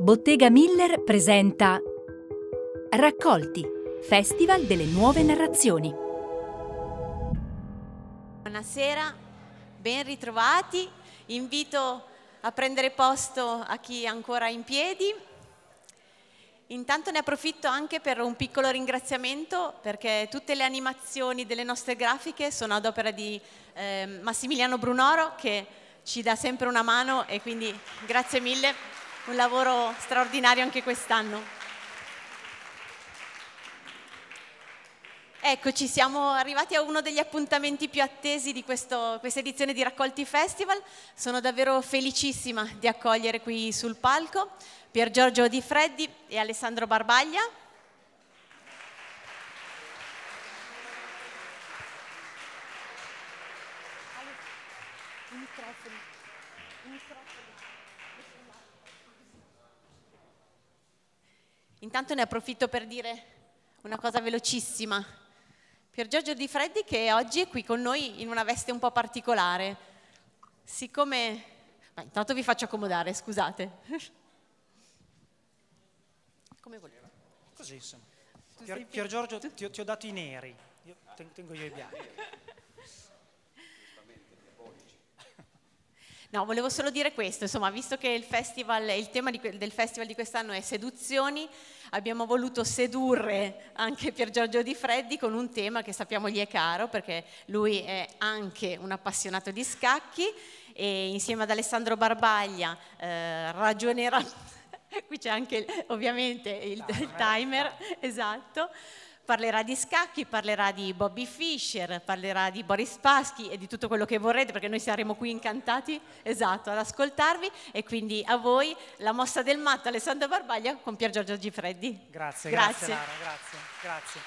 Bottega Miller presenta Raccolti, Festival delle nuove narrazioni. Buonasera, ben ritrovati. Invito a prendere posto a chi è ancora in piedi. Intanto ne approfitto anche per un piccolo ringraziamento perché tutte le animazioni delle nostre grafiche sono ad opera di eh, Massimiliano Brunoro che ci dà sempre una mano e quindi grazie mille un lavoro straordinario anche quest'anno. Eccoci, siamo arrivati a uno degli appuntamenti più attesi di questo, questa edizione di Raccolti Festival. Sono davvero felicissima di accogliere qui sul palco Pier Giorgio Di Freddi e Alessandro Barbaglia. Intanto ne approfitto per dire una cosa velocissima. Pier Giorgio Di Freddi che oggi è qui con noi in una veste un po' particolare. Siccome... Beh, intanto vi faccio accomodare, scusate. Come volete. Così sono. Pier, Pier Giorgio ti, ti, ho dato i neri, io tengo io i bianchi. No, volevo solo dire questo, insomma, visto che il, festival, il tema di, del festival di quest'anno è seduzioni, abbiamo voluto sedurre anche Pier Giorgio Di Freddi con un tema che sappiamo gli è caro, perché lui è anche un appassionato di scacchi e insieme ad Alessandro Barbaglia eh, ragionerà, qui c'è anche ovviamente il, il timer, esatto, parlerà di scacchi, parlerà di Bobby Fischer, parlerà di Boris Paschi e di tutto quello che vorrete perché noi saremo qui incantati, esatto, ad ascoltarvi e quindi a voi la mossa del matto Alessandro Barbaglia con Pier Giorgio Gifreddi. Grazie, grazie, grazie Lara, grazie, grazie.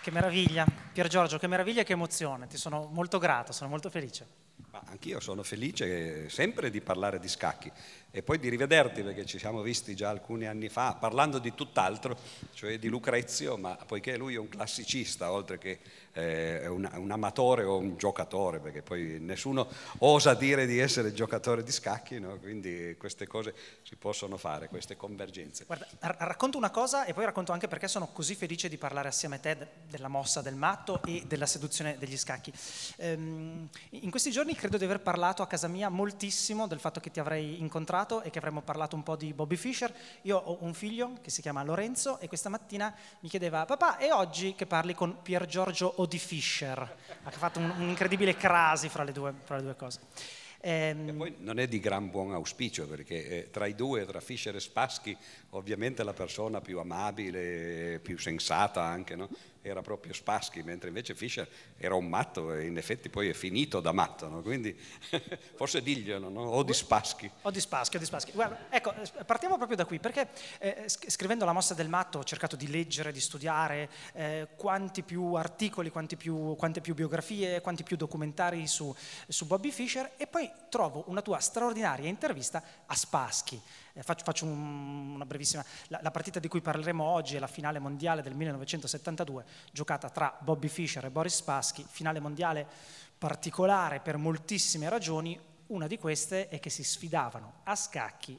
Che meraviglia, Pier Giorgio, che meraviglia e che emozione, ti sono molto grato, sono molto felice. Ma anch'io sono felice sempre di parlare di scacchi e poi di rivederti perché ci siamo visti già alcuni anni fa parlando di tutt'altro, cioè di Lucrezio, ma poiché lui è un classicista oltre che eh, un, un, amatore o un giocatore, perché poi nessuno osa dire di essere giocatore di scacchi, no? quindi queste cose si possono fare, queste convergenze. Guarda, racconto una cosa e poi racconto anche perché sono così felice di parlare assieme a te della mossa del matto e della seduzione degli scacchi. Ehm, in questi giorni credo di aver parlato a casa mia moltissimo del fatto che ti avrei incontrato incontrato e che avremmo parlato un po' di Bobby Fischer. Io ho un figlio che si chiama Lorenzo e questa mattina mi chiedeva, papà, è oggi che parli con Pier Giorgio Odi Fischer? Ha fatto un, un'incredibile crasi fra le due, fra le due cose. Ehm... E poi non è di gran buon auspicio perché eh, tra i due, tra Fischer e Spassky, ovviamente la persona più amabile, più sensata anche, no? Era proprio Spassky, mentre invece Fischer era un matto e in effetti poi è finito da matto, no? quindi forse diglielo, no? o di Spassky. O di Spassky, o di Spassky. Guarda, ecco, partiamo proprio da qui, perché eh, scrivendo La mossa del matto ho cercato di leggere, di studiare eh, quanti più articoli, quanti più, quante più biografie, quanti più documentari su, su Bobby Fischer e poi trovo una tua straordinaria intervista a Spassky. Eh, faccio, faccio un, una brevissima. La, partita di cui parleremo oggi è la finale mondiale del 1972, giocata tra Bobby Fischer e Boris Spassky, finale mondiale particolare per moltissime ragioni. Una di queste è che si sfidavano a scacchi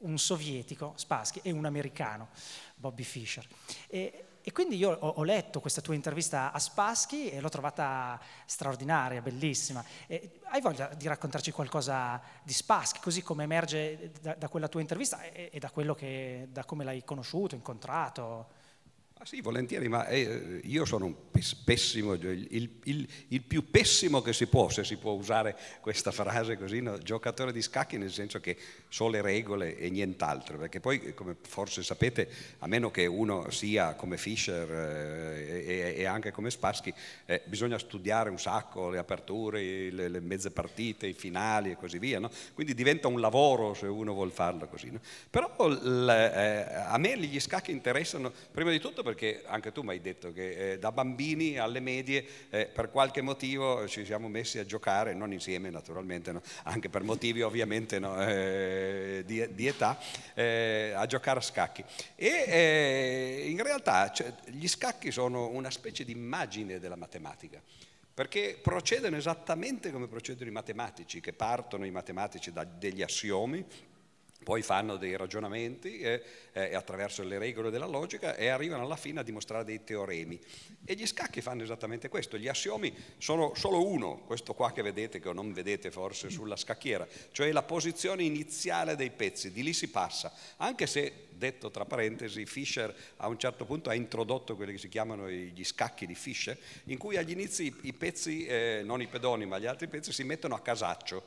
un sovietico, Spassky, e un americano, Bobby Fischer. E, e quindi io ho, ho, letto questa tua intervista a Spassky e l'ho trovata straordinaria, bellissima. E hai voglia di raccontarci qualcosa di Spassky, così come emerge da, da quella tua intervista e, e da, che, da come l'hai conosciuto, incontrato? Ah, sì, volentieri, ma eh, io sono un pessimo, il, il, il, più pessimo che si può, se si può usare questa frase così, no? giocatore di scacchi nel senso che so le regole e nient'altro, perché poi, come forse sapete, a meno che uno sia come Fischer eh, e, e, anche come Spassky, eh, bisogna studiare un sacco le aperture, le, le, mezze partite, i finali e così via, no? quindi diventa un lavoro se uno vuole farlo così. No? Però l, eh, a me gli scacchi interessano prima di tutto perché anche tu mi hai detto che eh, da bambini alle medie eh, per qualche motivo ci siamo messi a giocare, non insieme naturalmente, no? anche per motivi ovviamente no? eh, di, di, età, eh, a giocare a scacchi. E eh, in realtà cioè, gli scacchi sono una specie di immagine della matematica. perché procedono esattamente come procedono i matematici, che partono i matematici da degli assiomi, poi fanno dei ragionamenti eh, eh, attraverso le regole della logica e arrivano alla fine a dimostrare dei teoremi. E gli scacchi fanno esattamente questo, gli assiomi sono solo uno, questo qua che vedete, che non vedete forse sulla scacchiera, cioè la posizione iniziale dei pezzi, di lì si passa, anche se detto tra parentesi, Fischer a un certo punto ha introdotto quelli che si chiamano gli scacchi di Fischer, in cui agli inizi i pezzi, eh, non i pedoni ma gli altri pezzi, si mettono a casaccio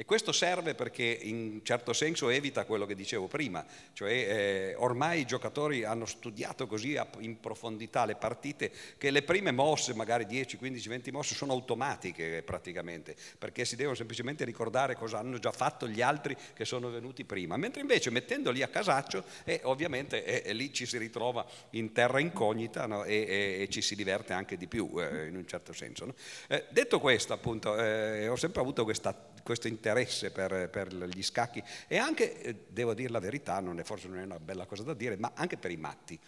e questo serve perché in certo senso evita quello che dicevo prima, cioè eh, ormai i giocatori hanno studiato così in profondità le partite che le prime mosse, magari 10, 15, 20 mosse, sono automatiche praticamente, perché si devono semplicemente ricordare cosa hanno già fatto gli altri che sono venuti prima, mentre invece mettendoli a casaccio eh, ovviamente eh, lì ci si ritrova in terra incognita no? e, e, e, ci si diverte anche di più eh, in un certo senso. No? Eh, detto questo appunto eh, ho sempre avuto questa, questo interesse interesse per, per, gli scacchi. E anche, eh, devo dire la verità, non è, forse non è una bella cosa da dire, ma anche per i matti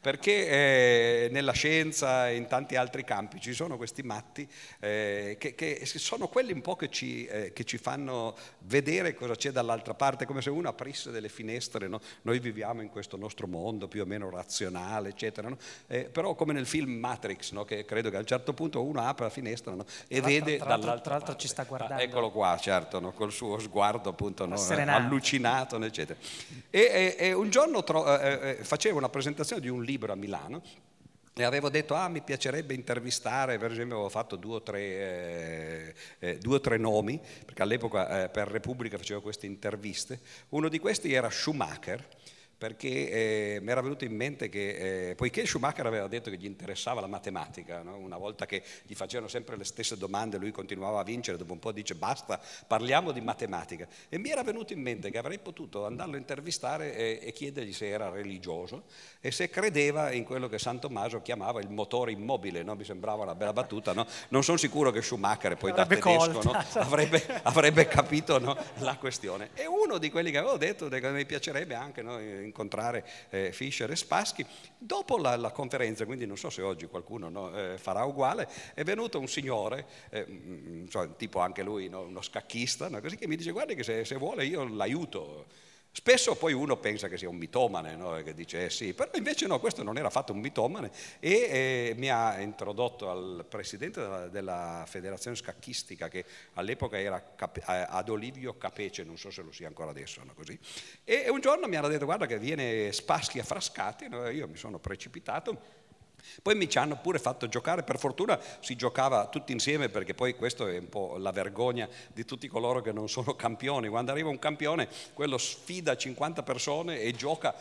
perché eh, nella scienza e in tanti altri campi ci sono questi matti eh, che, che, sono quelli un po' che ci, eh, che ci, fanno vedere cosa c'è dall'altra parte, come se uno aprisse delle finestre, no? noi viviamo in questo nostro mondo più o meno razionale, eccetera, no? Eh, però come nel film Matrix, no? che credo che a un certo punto uno apre la finestra e vede tra dall'altra tra l'altro ci sta guardando. Ah, eccolo qua, certo, col suo sguardo appunto allucinato, eccetera. E, e, e un giorno tro- eh, eh, facevo una presentazione di un libro libro a Milano e avevo detto, ah, mi piacerebbe intervistare, per esempio avevo fatto due o tre, eh, eh, due o tre nomi, perché all'epoca eh, per Repubblica facevo queste interviste. Uno di questi era Schumacher, perché eh, mi era venuto in mente che, eh, poiché Schumacher aveva detto che gli interessava la matematica, no? una volta che gli facevano sempre le stesse domande, lui continuava a vincere, dopo un po' dice basta, parliamo di matematica. E mi era venuto in mente che avrei potuto andarlo a intervistare e, e chiedergli se era religioso e se credeva in quello che San Tommaso chiamava il motore immobile, no? mi sembrava una bella battuta, no? non sono sicuro che Schumacher, poi da tedesco, avrebbe, avrebbe, capito la questione. E uno di quelli che avevo detto che mi piacerebbe anche incontrare eh, Fischer e Spassky. Dopo la, la, conferenza, quindi non so se oggi qualcuno no, eh, farà uguale, è venuto un signore, eh, so, tipo anche lui no, uno scacchista, no, così che mi dice guardi che se, se vuole io l'aiuto. Spesso poi uno pensa che sia un mitomane, no? che dice eh sì, però invece no, questo non era affatto un mitomane e eh, mi ha introdotto al presidente della, della, federazione scacchistica che all'epoca era Cap- eh, ad Olivio Capece, non so se lo sia ancora adesso, no? Così. E, e un giorno mi hanno detto guarda che viene Spaschi a Frascati, no? io mi sono precipitato poi mi ci hanno pure fatto giocare, per fortuna si giocava tutti insieme perché poi questo è un po' la vergogna di tutti coloro che non sono campioni. Quando arriva un campione, quello sfida 50 persone e gioca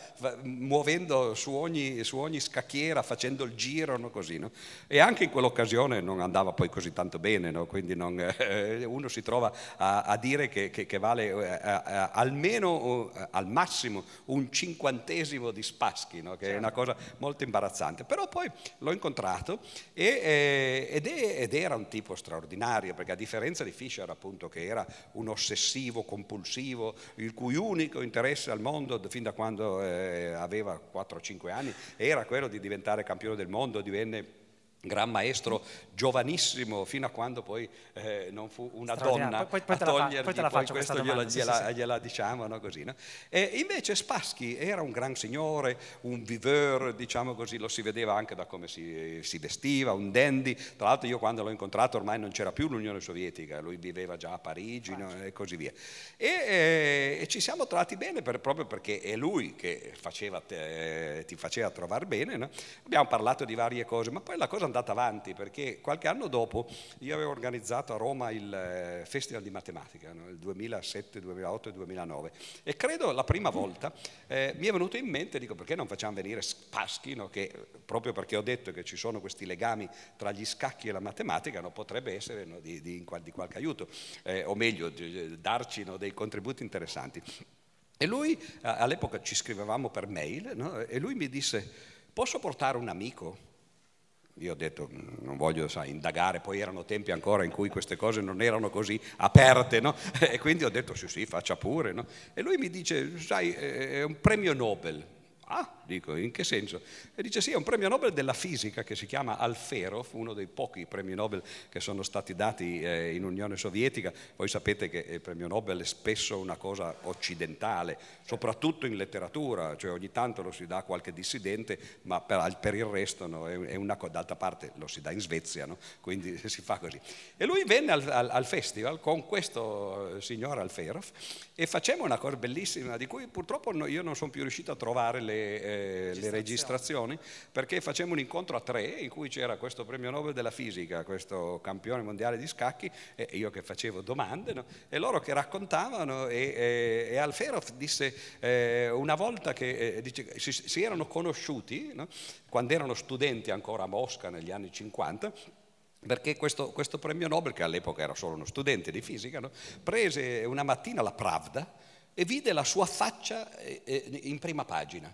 muovendo su ogni, su ogni scacchiera, facendo il giro, no? così. No? E anche in quell'occasione non andava poi così tanto bene, no? quindi non, eh, uno si trova a, a dire che, che, che vale eh, eh, almeno eh, al massimo un cinquantesimo di Spaschi, che certo. è una cosa molto imbarazzante. Però poi l'ho incontrato e, eh, ed, è, ed, era un tipo straordinario, perché a differenza di Fischer, appunto, che era un ossessivo, compulsivo, il cui unico interesse al mondo, fin da quando eh, aveva 4-5 anni, era quello di diventare campione del mondo, divenne gran maestro giovanissimo fino a quando poi eh, non fu una donna poi, poi, poi a togliergli, poi, te la faccio questo gliela, gliela, sì, sì. gliela, diciamo no, così. No? E invece Spassky era un gran signore, un viveur, diciamo così, lo si vedeva anche da come si, si vestiva, un dandy. Tra l'altro io quando l'ho incontrato ormai non c'era più l'Unione Sovietica, lui viveva già a Parigi no, e così via. E, e, e, ci siamo trovati bene per, proprio perché è lui che faceva, te, ti faceva trovare bene. Abbiamo parlato di varie cose, ma poi la cosa andata avanti perché qualche anno dopo io avevo organizzato a Roma il eh, Festival di Matematica, no? il 2007, 2008 e 2009 e credo la prima volta eh, mi è venuto in mente, dico perché non facciamo venire Spassky, no? che proprio perché ho detto che ci sono questi legami tra gli scacchi e la matematica, no? potrebbe essere di, di, di, qualche aiuto, eh, o meglio di, darci dei contributi interessanti. E lui, all'epoca ci scrivevamo per mail, e lui mi disse, posso portare un amico? Io ho detto, non voglio sai, indagare, poi erano tempi ancora in cui queste cose non erano così aperte, no? E quindi ho detto, sì, sì, faccia pure, no? E lui mi dice, sai, è un premio Nobel. Ah, Dico, in che senso? E dice sì, è un premio Nobel della fisica che si chiama Alferov, uno dei pochi premi Nobel che sono stati dati eh, in Unione Sovietica. Voi sapete che il premio Nobel è spesso una cosa occidentale, soprattutto in letteratura, cioè ogni tanto lo si dà a qualche dissidente, ma per, per il resto no, è, una, d'altra parte lo si dà in Svezia, no? quindi si fa così. E lui venne al, al, al festival con questo eh, signor Alferov e facemmo una cosa bellissima di cui purtroppo io non sono più riuscito a trovare le, eh, le registrazioni perché facemmo un incontro a tre in cui c'era questo premio Nobel della fisica, questo campione mondiale di scacchi e io che facevo domande no? e loro che raccontavano e, e, e Alferov disse eh, una volta che eh, dice, si, si, erano conosciuti no? quando erano studenti ancora a Mosca negli anni 50 perché questo, questo, premio Nobel, che all'epoca era solo uno studente di fisica, no? prese una mattina la Pravda e vide la sua faccia eh, eh, in prima pagina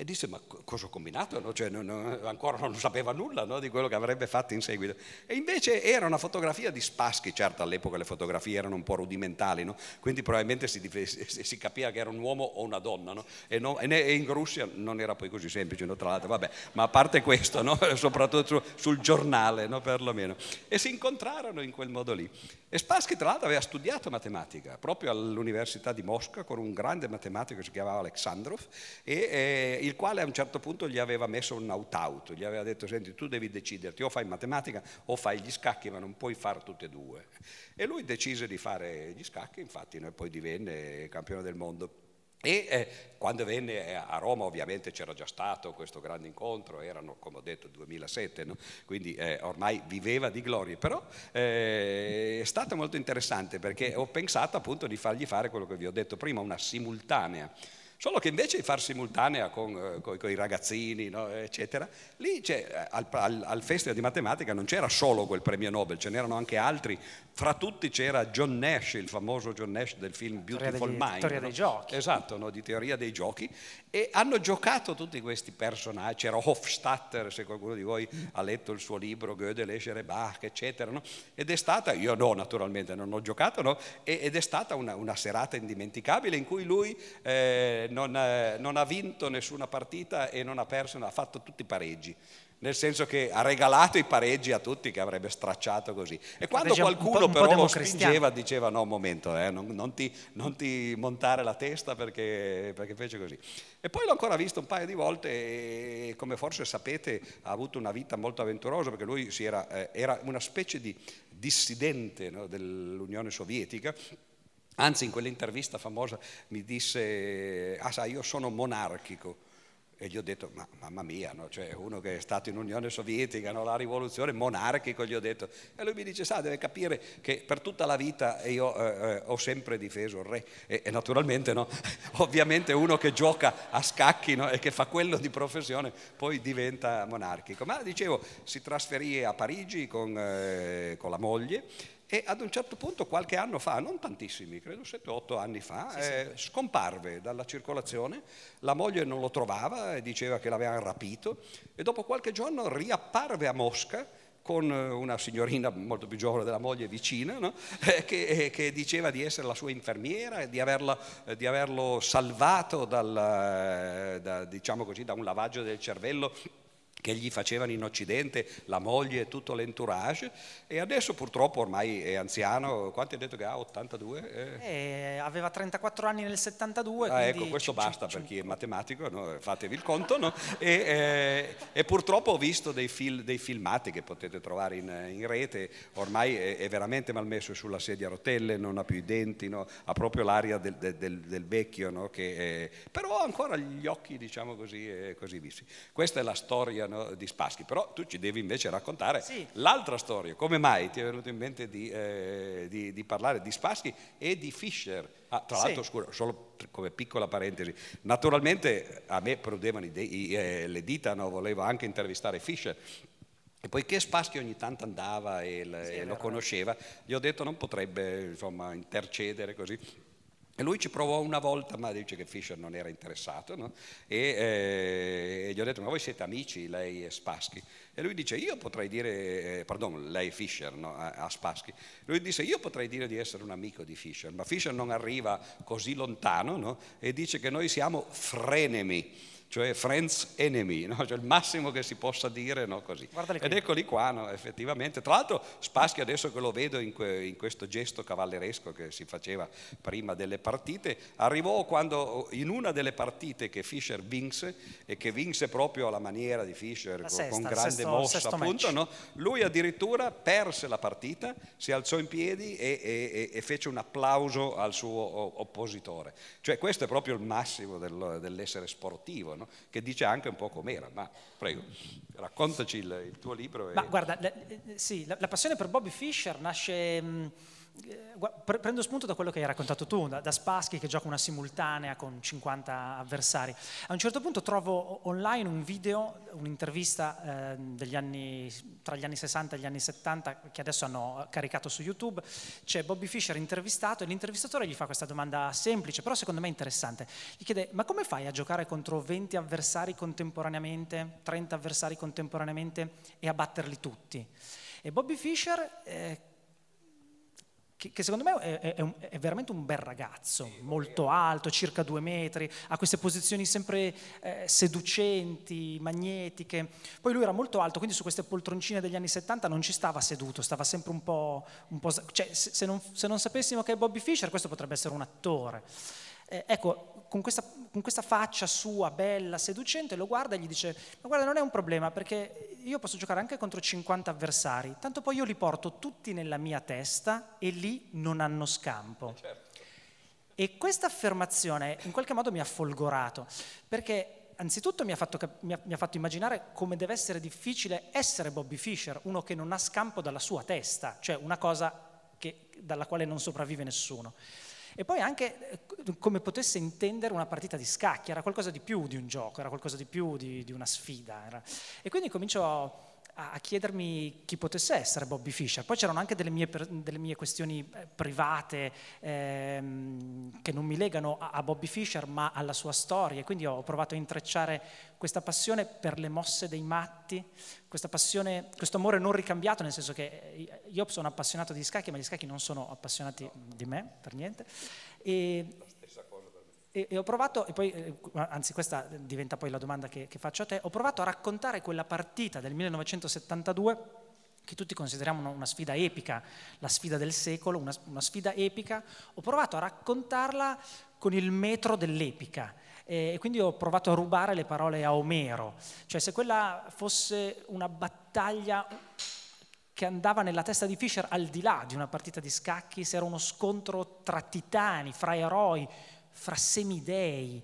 e disse ma cosa ho combinato? No? Cioè, non, ancora non sapeva nulla no? di quello che avrebbe fatto in seguito. E invece era una fotografia di Spassky, certo all'epoca le fotografie erano un po' rudimentali, no? quindi probabilmente si, si, capiva che era un uomo o una donna. E, e, in Russia non era poi così semplice, tra l'altro, vabbè, ma a parte questo, soprattutto su, sul giornale perlomeno. E si incontrarono in quel modo lì. E Spassky tra l'altro aveva studiato matematica proprio all'Università di Mosca con un grande matematico che si chiamava Alexandrov e, e il quale a un certo punto gli aveva messo un out-out, gli aveva detto senti tu devi deciderti o fai matematica o fai gli scacchi ma non puoi fare tutte e due. E lui decise di fare gli scacchi, infatti poi divenne campione del mondo. E eh, quando venne eh, a Roma ovviamente c'era già stato questo grande incontro, erano come ho detto 2007, no? quindi eh, ormai viveva di glorie, però eh, è stato molto interessante perché ho pensato appunto di fargli fare quello che vi ho detto prima, una simultanea Solo che invece di far simultanea con, con, con i ragazzini, no, eccetera, lì eh, al, al, al, Festival di Matematica non c'era solo quel premio Nobel, ce n'erano anche altri. Fra tutti c'era John Nash, il famoso John Nash del film Beautiful degli, Mind. Teoria no? dei giochi. Esatto, no, di teoria dei giochi. E hanno giocato tutti questi personaggi. C'era Hofstadter, se qualcuno di voi ha letto il suo libro, Gödel, Escher Bach, eccetera. No? Ed è stata, io no, naturalmente non ho giocato, no? ed è stata una, una serata indimenticabile in cui lui... Eh, non, eh, non, ha vinto nessuna partita e non ha perso, ha fatto tutti i pareggi. Nel senso che ha regalato i pareggi a tutti che avrebbe stracciato così. E quando qualcuno però lo spingeva diceva no, un momento, eh, non, non, ti, non, ti, montare la testa perché, perché, fece così. E poi l'ho ancora visto un paio di volte e come forse sapete ha avuto una vita molto avventurosa perché lui era, eh, era, una specie di dissidente no, dell'Unione Sovietica Anzi, in quell'intervista famosa mi disse, ah sai, io sono monarchico. E gli ho detto, ma mamma mia, no? cioè, uno che è stato in Unione Sovietica, no? la rivoluzione, monarchico, gli ho detto. E lui mi dice, sa, deve capire che per tutta la vita io eh, eh ho sempre difeso il re. E, e naturalmente, no? ovviamente uno che gioca a scacchi e che fa quello di professione, poi diventa monarchico. Ma dicevo, si trasferì a Parigi con, eh, con la moglie e ad un certo punto, qualche anno fa, non tantissimi, credo 7-8 anni fa, sì, eh, sì. scomparve dalla circolazione, la moglie non lo trovava e diceva che l'avevano rapito e dopo qualche giorno riapparve a Mosca con una signorina molto più giovane della moglie vicina, no? eh, che, eh, che, diceva di essere la sua infermiera e di, averla, eh, di averlo salvato dal, eh, da, diciamo così, da un lavaggio del cervello che gli facevano in Occidente, la moglie e tutto l'entourage, e adesso purtroppo ormai è anziano, quanti ha detto che ha? 82? Eh. Eh, aveva 34 anni nel 72. Ah, ecco, questo basta per chi è matematico, no? fatevi il conto, no? e, eh, e, purtroppo ho visto dei, fil, dei, filmati che potete trovare in, in rete, ormai è, è, veramente malmesso sulla sedia a rotelle, non ha più i denti, no? ha proprio l'aria del, del, del vecchio, che, però ha ancora gli occhi, diciamo così, così visti. Questa è la storia no, di Spassky, però tu ci devi invece raccontare sì. l'altra storia, come mai ti è venuto in mente di, eh, di, di parlare di Spassky e di Fischer? Ah, tra l'altro, sì. scusa, solo come piccola parentesi, naturalmente a me prudevano i, eh, le dita, no? volevo anche intervistare Fischer, e poiché Spassky ogni tanto andava e, l- sì, e lo conosceva, gli ho detto non potrebbe insomma, intercedere così. Lui ci provò una volta, ma dice che Fischer non era interessato, no? e, eh, gli ho detto, ma voi siete amici, lei e Spassky? E lui dice, io potrei dire, eh, pardon, lei Fischer, no? a, a Spassky. Lui disse, io potrei dire di essere un amico di Fischer, ma Fischer non arriva così lontano no? e dice che noi siamo frenemi cioè friends enemy, no? cioè il massimo che si possa dire no? così. Ed eccoli qua, no? effettivamente. Tra l'altro Spaschi adesso che lo vedo in, que, in, questo gesto cavalleresco che si faceva prima delle partite, arrivò quando in una delle partite che Fischer vinse e che vinse proprio alla maniera di Fischer con, sesta, con grande sesto, mossa sesto appunto, lui addirittura perse la partita, si alzò in piedi e, e, e fece un applauso al suo oppositore. Cioè questo è proprio il massimo del, dell'essere sportivo, no? che dice anche un po' com'era. Ma prego, raccontaci il, il tuo libro. E... Ma guarda, la, sì, la, la, passione per Bobby Fischer nasce... Mh, eh, prendo spunto da quello che hai raccontato tu, da, da Spassky che gioca una simultanea con 50 avversari. A un certo punto trovo online un video, un'intervista eh, anni, tra gli anni 60 e gli anni 70 che adesso hanno caricato su YouTube. C'è Bobby Fischer intervistato e l'intervistatore gli fa questa domanda semplice, però secondo me interessante. Gli chiede, ma come fai a giocare contro 20 avversari contemporaneamente, 30 avversari contemporaneamente e a batterli tutti? E Bobby Fischer... Eh, che, che secondo me è, è, è, veramente un bel ragazzo, molto alto, circa due metri, ha queste posizioni sempre eh, seducenti, magnetiche. Poi lui era molto alto, quindi su queste poltroncine degli anni 70 non ci stava seduto, stava sempre un po'... Un po' cioè, se, se, non, se non sapessimo che è Bobby Fischer, questo potrebbe essere un attore. Eh, ecco, con questa, con questa, faccia sua, bella, seducente, lo guarda e gli dice, ma guarda non è un problema perché io posso giocare anche contro 50 avversari, tanto poi io li porto tutti nella mia testa e lì non hanno scampo. Eh, certo. E questa affermazione in qualche modo mi ha folgorato, perché anzitutto mi ha, fatto, mi, ha, mi ha fatto immaginare come deve essere difficile essere Bobby Fischer, uno che non ha scampo dalla sua testa, cioè una cosa che, dalla quale non sopravvive nessuno. E poi anche eh, come potesse intendere una partita di scacchi, era qualcosa di più di un gioco, era qualcosa di più di, di una sfida. Era. E quindi comincio a chiedermi chi potesse essere Bobby Fischer. Poi c'erano anche delle mie, delle mie questioni eh, private ehm, che non mi legano a, Bobby Fischer ma alla sua storia, quindi ho provato a intrecciare questa passione per le mosse dei matti, questa passione, questo amore non ricambiato, nel senso che eh, io sono appassionato di scacchi, ma gli scacchi non sono appassionati di me, per niente. E, e, e, ho provato, e poi, eh, anzi questa diventa poi la domanda che, che, faccio a te, ho provato a raccontare quella partita del 1972 che tutti consideriamo una, sfida epica, la sfida del secolo, una, una, sfida epica, ho provato a raccontarla con il metro dell'epica e quindi ho provato a rubare le parole a Omero, cioè se quella fosse una battaglia che andava nella testa di Fischer al di là di una partita di scacchi, se era uno scontro tra titani, fra eroi, fra semidei.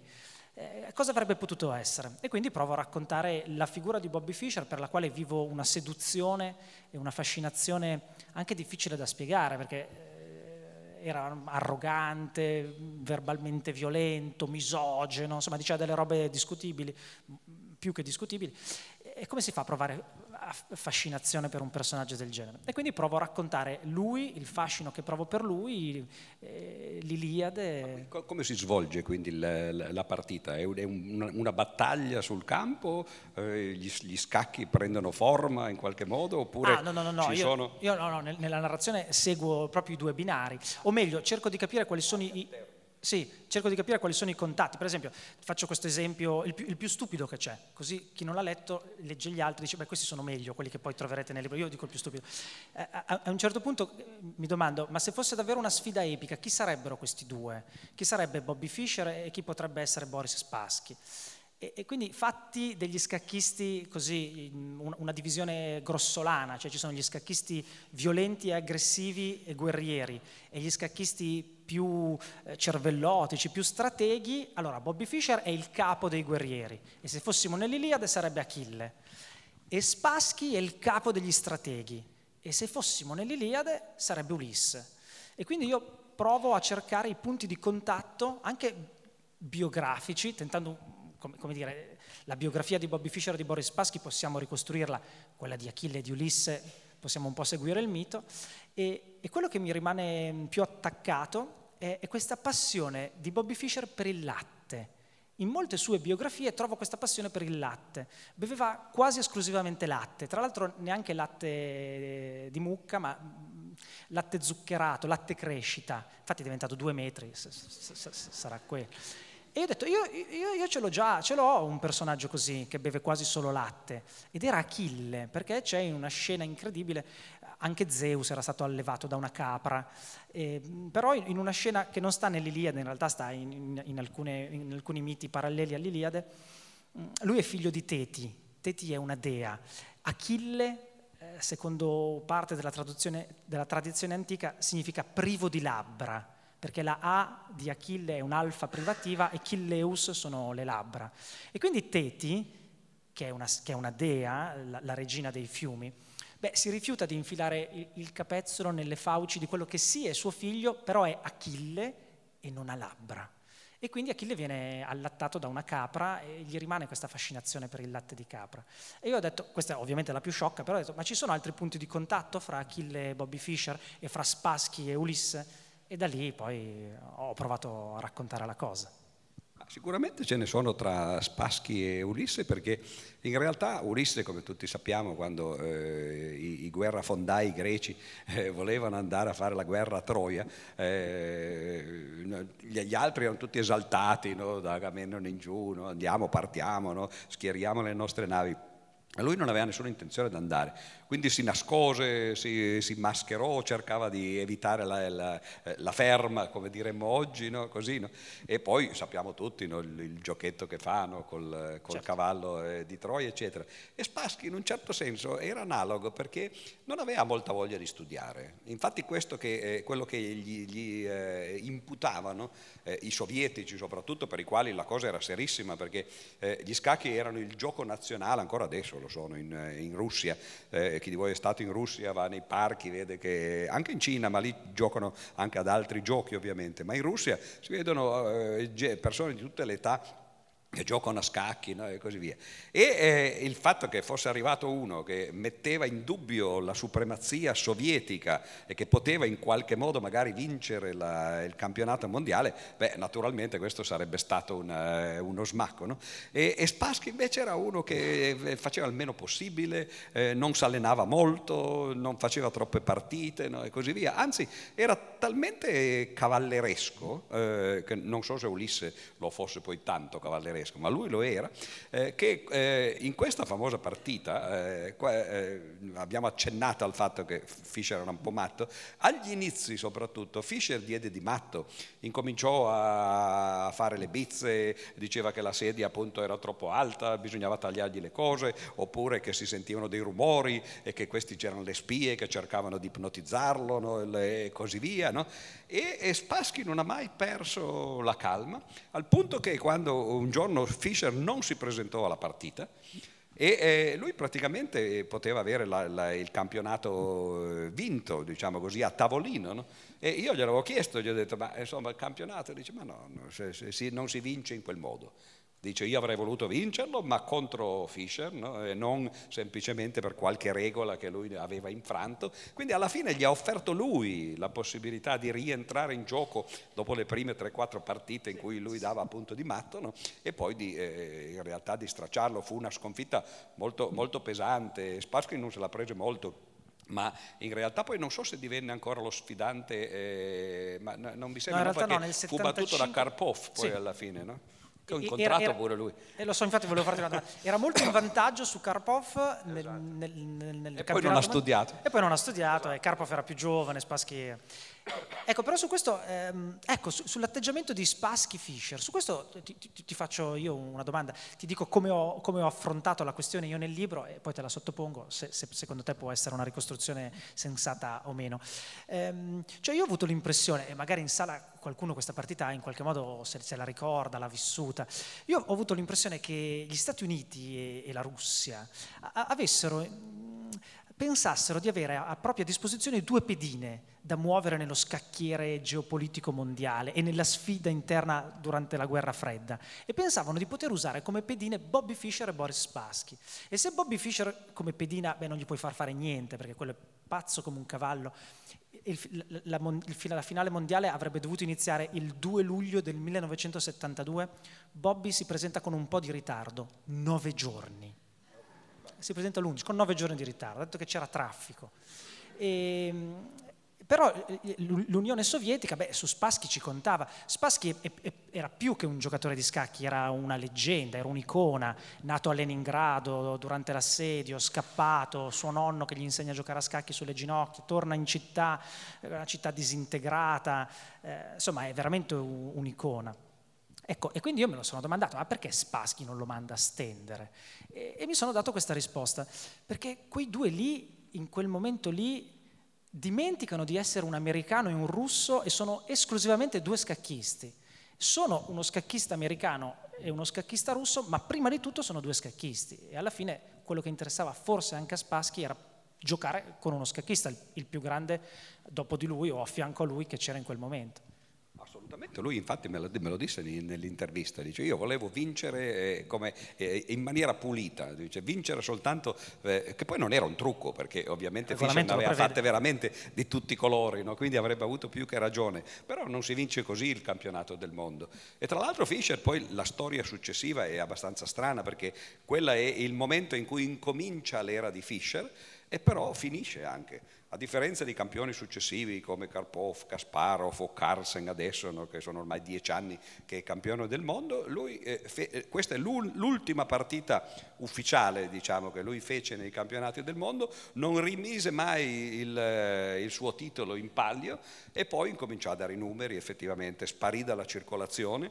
Eh, cosa avrebbe potuto essere? E quindi provo a raccontare la figura di Bobby Fischer per la quale vivo una seduzione e una fascinazione anche difficile da spiegare perché eh, era arrogante, verbalmente violento, misogeno, insomma diceva delle robe discutibili, più che discutibili. E come si fa a provare fascinazione per un personaggio del genere. E quindi provo a raccontare lui, il fascino che provo per lui, eh, l'Iliade. Come si svolge quindi la, la partita? È una, una, battaglia sul campo? Eh, gli, gli, scacchi prendono forma in qualche modo? Oppure ah, no, no, no, no. Io, sono... io no, no, nella narrazione seguo proprio i due binari, o meglio, cerco di capire quali sono i sì, cerco di capire quali sono i contatti. Per esempio, faccio questo esempio, il più, il più, stupido che c'è, così chi non l'ha letto legge gli altri e dice, beh, questi sono meglio, quelli che poi troverete nel libro. Io dico il più stupido. Eh, a, a, un certo punto eh, mi domando, ma se fosse davvero una sfida epica, chi sarebbero questi due? Chi sarebbe Bobby Fischer e chi potrebbe essere Boris Spassky? E, e, quindi fatti degli scacchisti così, una divisione grossolana, cioè ci sono gli scacchisti violenti e aggressivi e guerrieri e gli scacchisti più eh, cervellotici, più strateghi, allora Bobby Fischer è il capo dei guerrieri e se fossimo nell'Iliade sarebbe Achille e Spassky è il capo degli strateghi e se fossimo nell'Iliade sarebbe Ulisse. E quindi io provo a cercare i punti di contatto anche biografici, tentando come, dire, la biografia di Bobby Fischer e di Boris Paschi possiamo ricostruirla, quella di Achille e di Ulisse, possiamo un po' seguire il mito, e, e quello che mi rimane più attaccato è, è questa passione di Bobby Fischer per il latte. In molte sue biografie trovo questa passione per il latte. Beveva quasi esclusivamente latte, tra l'altro neanche latte di mucca, ma latte zuccherato, latte crescita. Infatti è diventato due metri, sarà quello. E io ho detto, io, io, io ce l'ho già, ce l'ho un personaggio così, che beve quasi solo latte. Ed era Achille, perché c'è in una scena incredibile, anche Zeus era stato allevato da una capra, eh, però in una scena che non sta nell'Iliade, in realtà sta in, in, in, alcune, in alcuni miti paralleli all'Iliade, mm, lui è figlio di Teti, Teti è una dea, Achille eh, secondo parte della, della tradizione antica, significa privo di labbra, perché la A di Achille è un'alfa privativa e Chilleus sono le labbra. E quindi Teti, che è una, che è una dea, la, la, regina dei fiumi, beh, si rifiuta di infilare il, capezzolo nelle fauci di quello che sì è suo figlio, però è Achille e non ha labbra. E quindi Achille viene allattato da una capra e gli rimane questa fascinazione per il latte di capra. E io ho detto, questa è ovviamente la più sciocca, però ho detto, ma ci sono altri punti di contatto fra Achille e Bobby Fischer e fra Spassky e Ulisse? E da lì poi ho provato a raccontare la cosa. Sicuramente ce ne sono tra Spassky e Ulisse perché in realtà Ulisse, come tutti sappiamo, quando eh, i, i, guerrafondai greci eh, volevano andare a fare la guerra a Troia, eh, gli altri erano tutti esaltati no? da Agamennone in giù, no? andiamo, partiamo, no? schieriamo le nostre navi. Lui non aveva nessuna intenzione di andare, quindi si nascose, si, si mascherò, cercava di evitare la, la, la ferma, come diremmo oggi, no? Così, no? e poi sappiamo tutti no? il, il, giochetto che fa col, col certo. cavallo eh, di Troia, eccetera. E Spassky in un certo senso era analogo perché non aveva molta voglia di studiare. Infatti questo che, eh, quello che gli, gli eh, imputavano eh, i sovietici soprattutto, per i quali la cosa era serissima, perché eh, gli scacchi erano il gioco nazionale, ancora adesso lo sono in, eh, in Russia, chi di voi è stato in Russia va nei parchi, vede che anche in Cina, ma lì giocano anche ad altri giochi ovviamente, ma in Russia si vedono eh, persone di tutte le età che giocano a scacchi no? e così via. E eh, il fatto che fosse arrivato uno che metteva in dubbio la supremazia sovietica e che poteva in qualche modo magari vincere la, il campionato mondiale, beh, naturalmente questo sarebbe stato una, uno smacco. No? E, e, Spassky invece era uno che eh, faceva il meno possibile, eh, non si allenava molto, non faceva troppe partite no? e così via. Anzi, era talmente cavalleresco, eh, che non so se Ulisse lo fosse poi tanto cavalleresco, tedesco, ma lui lo era, eh, che eh, in questa famosa partita, eh, qua, eh, abbiamo accennato al fatto che Fischer era un po' matto, agli inizi soprattutto Fischer diede di matto, incominciò a fare le bizze, diceva che la sedia appunto era troppo alta, bisognava tagliargli le cose, oppure che si sentivano dei rumori e che questi c'erano le spie che cercavano di ipnotizzarlo no? e così via. No? E, e Spassky non ha mai perso la calma, al punto che quando un giorno giorno Fischer non si presentò alla partita e eh, lui praticamente poteva avere la, la, il campionato eh, vinto, diciamo così, a tavolino. No? E io gli avevo chiesto, gli ho detto, ma insomma il campionato, dice, ma no, no se, se, se, non si vince in quel modo. Dice io avrei voluto vincerlo, ma contro Fischer, no? e non semplicemente per qualche regola che lui aveva infranto. Quindi alla fine gli ha offerto lui la possibilità di rientrare in gioco dopo le prime 3-4 partite in cui lui dava appunto di matto no? e poi di, eh, in realtà di stracciarlo. Fu una sconfitta molto, molto pesante, Spassky non se la prese molto ma in realtà poi non so se divenne ancora lo sfidante, eh, ma non mi sembra no, perché no, 75... fu battuto da Karpov poi sì. alla fine, no? Che ho incontrato era, era, pure lui. E lo so, infatti volevo farti una domanda. Era molto in vantaggio su Karpov nel, esatto. nel, nel, nel E poi non ha studiato. E poi non ha studiato, esatto. e Karpov era più giovane, Spassky Ecco, però su questo, ehm, ecco, su, sull'atteggiamento di Spassky Fischer, su questo ti, ti, ti, faccio io una domanda, ti dico come ho, come ho, affrontato la questione io nel libro e poi te la sottopongo se, se secondo te può essere una ricostruzione sensata o meno. Ehm, cioè io ho avuto l'impressione, e magari in sala qualcuno questa partita in qualche modo se, se la ricorda, l'ha vissuta, io ho avuto l'impressione che gli Stati Uniti e, e la Russia a, avessero pensassero di avere a propria disposizione due pedine da muovere nello scacchiere geopolitico mondiale e nella sfida interna durante la guerra fredda e pensavano di poter usare come pedine Bobby Fischer e Boris Spassky. E se Bobby Fischer come pedina, beh non gli puoi far fare niente perché quello è pazzo come un cavallo, il, la, la, la, finale mondiale avrebbe dovuto iniziare il 2 luglio del 1972, Bobby si presenta con un po' di ritardo, nove giorni si presenta l'11 con nove giorni di ritardo, ha detto che c'era traffico. E, ehm, però l'Unione Sovietica, beh, su Spassky ci contava. Spassky era più che un giocatore di scacchi, era una leggenda, era un'icona, nato a Leningrado durante l'assedio, scappato, suo nonno che gli insegna a giocare a scacchi sulle ginocchia, torna in città, una città disintegrata, eh, insomma è veramente un'icona. Ecco, e quindi io me lo sono domandato, ma perché Spassky non lo manda a stendere? E, e mi sono dato questa risposta, perché quei due lì, in quel momento lì, dimenticano di essere un americano e un russo e sono esclusivamente due scacchisti. Sono uno scacchista americano e uno scacchista russo, ma prima di tutto sono due scacchisti. E alla fine quello che interessava forse anche a Spassky era giocare con uno scacchista, il più grande dopo di lui o a fianco a lui che c'era in quel momento. Assolutamente, lui infatti me lo, me lo disse nell'intervista, dice io volevo vincere eh, come, eh, in maniera pulita, dice vincere soltanto, eh, che poi non era un trucco perché ovviamente Fischer ne aveva fatte veramente di tutti i colori, no? quindi avrebbe avuto più che ragione, però non si vince così il campionato del mondo. E tra l'altro Fischer poi la storia successiva è abbastanza strana perché quello è il momento in cui incomincia l'era di Fischer e però finisce anche a differenza di campioni successivi come Karpov, Kasparov o Carlsen adesso, no, che sono ormai dieci anni che è campione del mondo, lui, eh, fe, eh, questa è l'ultima partita ufficiale diciamo, che lui fece nei campionati del mondo, non rimise mai il, eh, il suo titolo in palio e poi incominciò a dare i numeri, effettivamente sparì dalla circolazione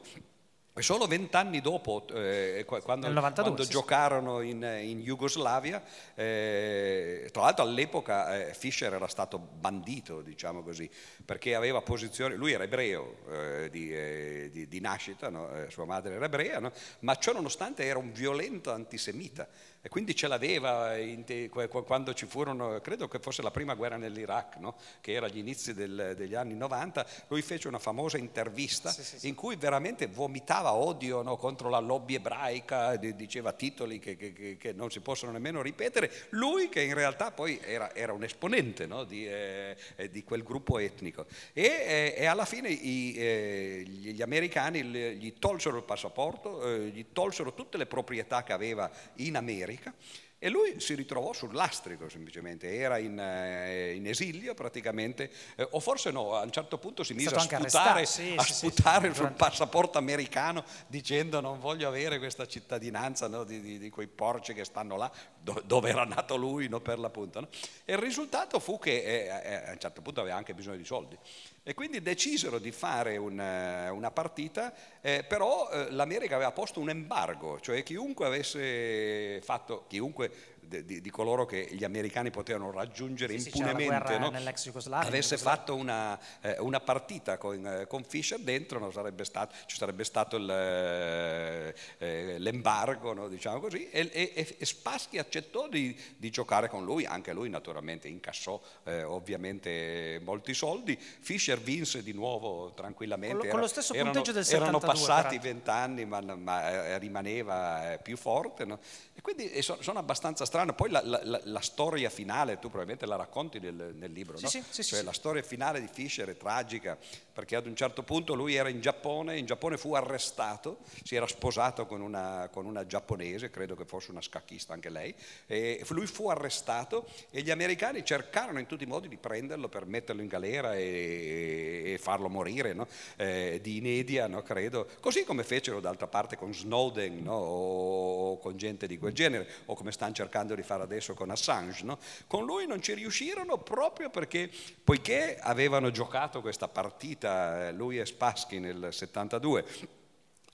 solo vent'anni dopo, eh, quando, 92, quando sì, giocarono in, in Jugoslavia, eh, tra l'altro all'epoca eh, Fischer era stato bandito, diciamo così, perché aveva posizioni, lui era ebreo eh, di, eh, di, di, nascita, no? Eh, sua madre era ebrea, no? ma ciò nonostante era un violento antisemita e quindi ce l'aveva te, quando ci furono, credo che fosse la prima guerra nell'Iraq, no? che era agli inizi del, degli anni 90, lui fece una famosa intervista sì, sì, sì. in cui veramente vomitava odio no? contro la lobby ebraica, diceva titoli che, che, che, non si possono nemmeno ripetere, lui che in realtà poi era, era un esponente no? di, eh, di, quel gruppo etnico. E, eh, e alla fine i, eh, gli americani gli tolsero il passaporto, eh, gli tolsero tutte le proprietà che aveva in America, America e lui si ritrovò sul lastrico semplicemente, era in, eh, in esilio praticamente, eh, o forse no, a un certo punto si mise a sputare, sì, a sì, sputare sì, sul passaporto americano dicendo non voglio avere questa cittadinanza no, di, di, di, quei porci che stanno là, do, dove era nato lui no, per l'appunto. No? E il risultato fu che eh, eh, a un certo punto aveva anche bisogno di soldi. E quindi decisero di fare una, una partita, eh, però eh, l'America aveva posto un embargo, cioè chiunque avesse fatto, chiunque di, di, coloro che gli americani potevano raggiungere sì, impunemente, no? avesse fatto una, eh, una partita con, eh, con, Fischer dentro, no? sarebbe stato, ci sarebbe stato il, eh, eh l'embargo, no? diciamo così, e, e, e Spassky accettò di, di, giocare con lui, anche lui naturalmente incassò eh, ovviamente molti soldi, Fischer vinse di nuovo tranquillamente. Con, lo, con lo stesso erano, punteggio del 72. Erano passati vent'anni ma, ma rimaneva più forte e quindi sono, sono abbastanza strano. Poi la, la, la, storia finale, tu probabilmente la racconti nel, nel libro, sì, no? sì, sì, cioè, la storia finale di Fischer è tragica perché ad un certo punto lui era in Giappone, in Giappone fu arrestato, si era sposato con una, con una giapponese, credo che fosse una scacchista anche lei, e lui fu arrestato e gli americani cercarono in tutti i modi di prenderlo per metterlo in galera e, e farlo morire no? eh, di inedia, no? credo, così come fecero d'altra parte con Snowden no? o con gente di quel genere, o come stanno cercando di fare adesso con Assange. Con lui non ci riuscirono proprio perché, poiché avevano giocato questa partita, vita, eh, lui e Spassky nel 72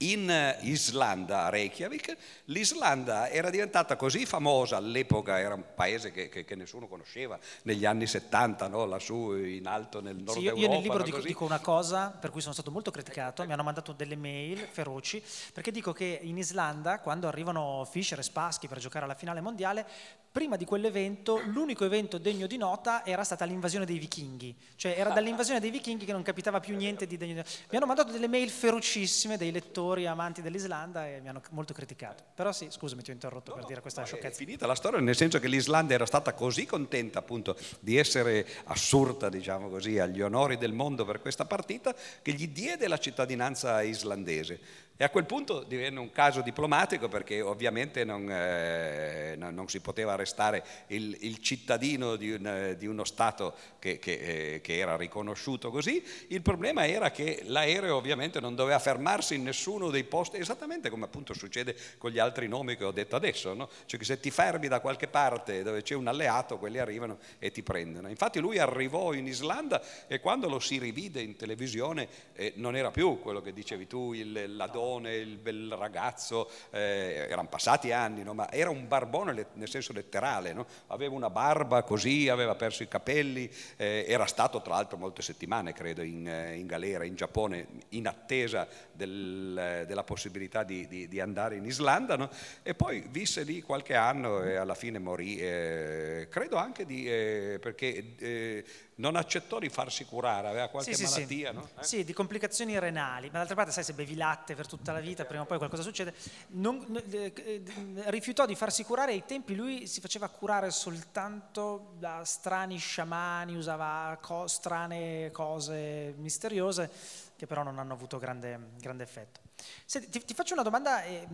in eh, Islanda, a Reykjavik, l'Islanda era diventata così famosa all'epoca, era un paese che, che, che nessuno conosceva negli anni 70, no? lassù in alto nel nord sì, io, Europa. Io nel libro dico, dico, una cosa per cui sono stato molto criticato, mi hanno mandato delle mail feroci, perché dico che in Islanda, quando arrivano Fischer e Spassky per giocare alla finale mondiale, prima di quell'evento l'unico evento degno di nota era stata l'invasione dei vichinghi, cioè era dall'invasione dei vichinghi che non capitava più niente di degno di nota. Mi hanno mandato delle mail ferocissime dei lettori amanti dell'Islanda e mi hanno molto criticato. Però sì, scusami, ti ho interrotto no, per dire questa sciocchezza. È finita la storia nel senso che l'Islanda era stata così contenta appunto di essere assurda, diciamo così, agli onori del mondo per questa partita che gli diede la cittadinanza islandese. E a quel punto divenne un caso diplomatico perché ovviamente non, eh, non si poteva arrestare il, il cittadino di, un, di, uno Stato che, che, eh, che, era riconosciuto così. Il problema era che l'aereo ovviamente non doveva fermarsi in nessuno dei posti, esattamente come appunto succede con gli altri nomi che ho detto adesso, no? cioè che se ti fermi da qualche parte dove c'è un alleato, quelli arrivano e ti prendono. Infatti lui arrivò in Islanda e quando lo si rivide in televisione eh, non era più quello che dicevi tu, il, la donna barbone, il bel ragazzo, eh, erano passati anni, no? ma era un barbone nel senso letterale, no? aveva una barba così, aveva perso i capelli, eh, era stato tra l'altro molte settimane, credo, in, eh, in galera in Giappone, in attesa del, della possibilità di, di, di, andare in Islanda, no? e poi visse lì qualche anno e alla fine morì, eh, credo anche di, eh, perché eh, non accettò di farsi curare, aveva qualche sì, malattia, sì. no? Eh? Sì, di complicazioni renali, ma d'altra parte sai se bevi latte per tutta la vita, prima o poi qualcosa succede. Non, eh, eh, rifiutò di farsi curare, ai tempi lui si faceva curare soltanto da strani sciamani, usava co- strane cose misteriose che però non hanno avuto grande, grande effetto. Senti, ti, ti, faccio una domanda e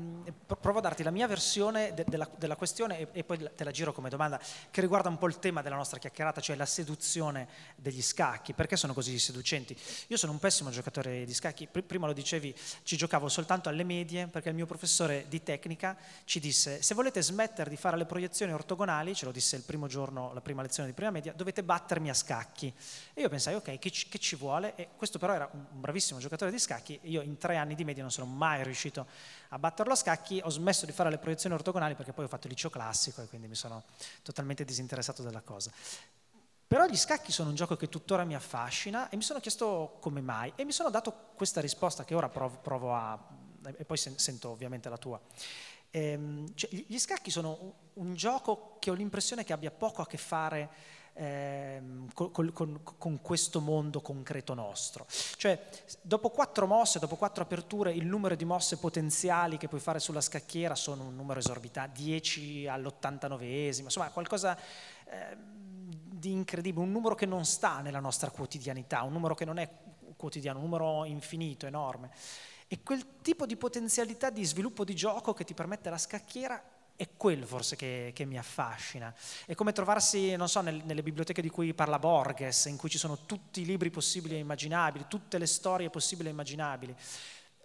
provo a darti la mia versione de, della, della, questione e, e, poi te la giro come domanda che riguarda un po' il tema della nostra chiacchierata, cioè la seduzione degli scacchi. Perché sono così seducenti? Io sono un pessimo giocatore di scacchi, prima lo dicevi, ci giocavo soltanto alle medie perché il mio professore di tecnica ci disse se volete smettere di fare le proiezioni ortogonali, ce lo disse il primo giorno, la prima lezione di prima media, dovete battermi a scacchi. E io pensai, ok, che ci, che ci vuole? E questo però era un bravissimo giocatore di scacchi, io in tre anni di media non sono mai riuscito a batterlo a scacchi, ho smesso di fare le proiezioni ortogonali perché poi ho fatto il liceo classico e quindi mi sono totalmente disinteressato della cosa. Però gli scacchi sono un gioco che tuttora mi affascina e mi sono chiesto come mai e mi sono dato questa risposta che ora provo, provo a... e poi sento ovviamente la tua. Ehm, cioè, gli scacchi sono un gioco che ho l'impressione che abbia poco a che fare ehm, con, con, con, questo mondo concreto nostro. Cioè, dopo quattro mosse, dopo quattro aperture, il numero di mosse potenziali che puoi fare sulla scacchiera sono un numero esorbitante, 10 all'89esimo, insomma, qualcosa eh, di incredibile, un numero che non sta nella nostra quotidianità, un numero che non è quotidiano, un numero infinito, enorme. E quel tipo di potenzialità di sviluppo di gioco che ti permette la scacchiera è quello forse che, che, mi affascina. È come trovarsi, non so, nel, nelle biblioteche di cui parla Borges, in cui ci sono tutti i libri possibili e immaginabili, tutte le storie possibili e immaginabili.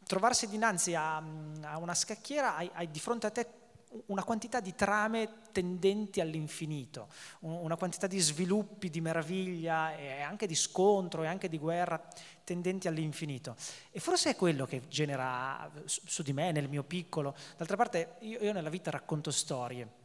Trovarsi dinanzi a, a una scacchiera, hai, hai di fronte a te una quantità di trame tendenti all'infinito, una quantità di sviluppi, di meraviglia e anche di scontro e anche di guerra tendenti all'infinito. E forse è quello che genera su di me, nel mio piccolo. D'altra parte io, nella vita racconto storie.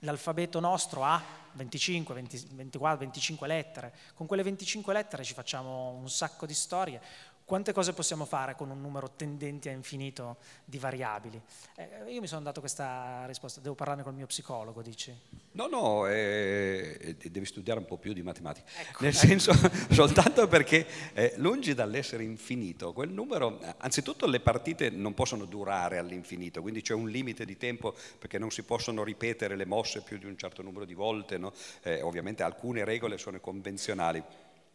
L'alfabeto nostro ha 25, 20, 24, 25 lettere. Con quelle 25 lettere ci facciamo un sacco di storie quante cose possiamo fare con un numero tendente a infinito di variabili? Eh, io mi sono dato questa risposta, devo parlarne col mio psicologo, dici? No, no, eh, devi studiare un po' più di matematica, ecco, nel ecco. senso soltanto perché eh, lungi dall'essere infinito, quel numero, anzitutto le partite non possono durare all'infinito, quindi c'è un limite di tempo perché non si possono ripetere le mosse più di un certo numero di volte, no? Eh, ovviamente alcune regole sono convenzionali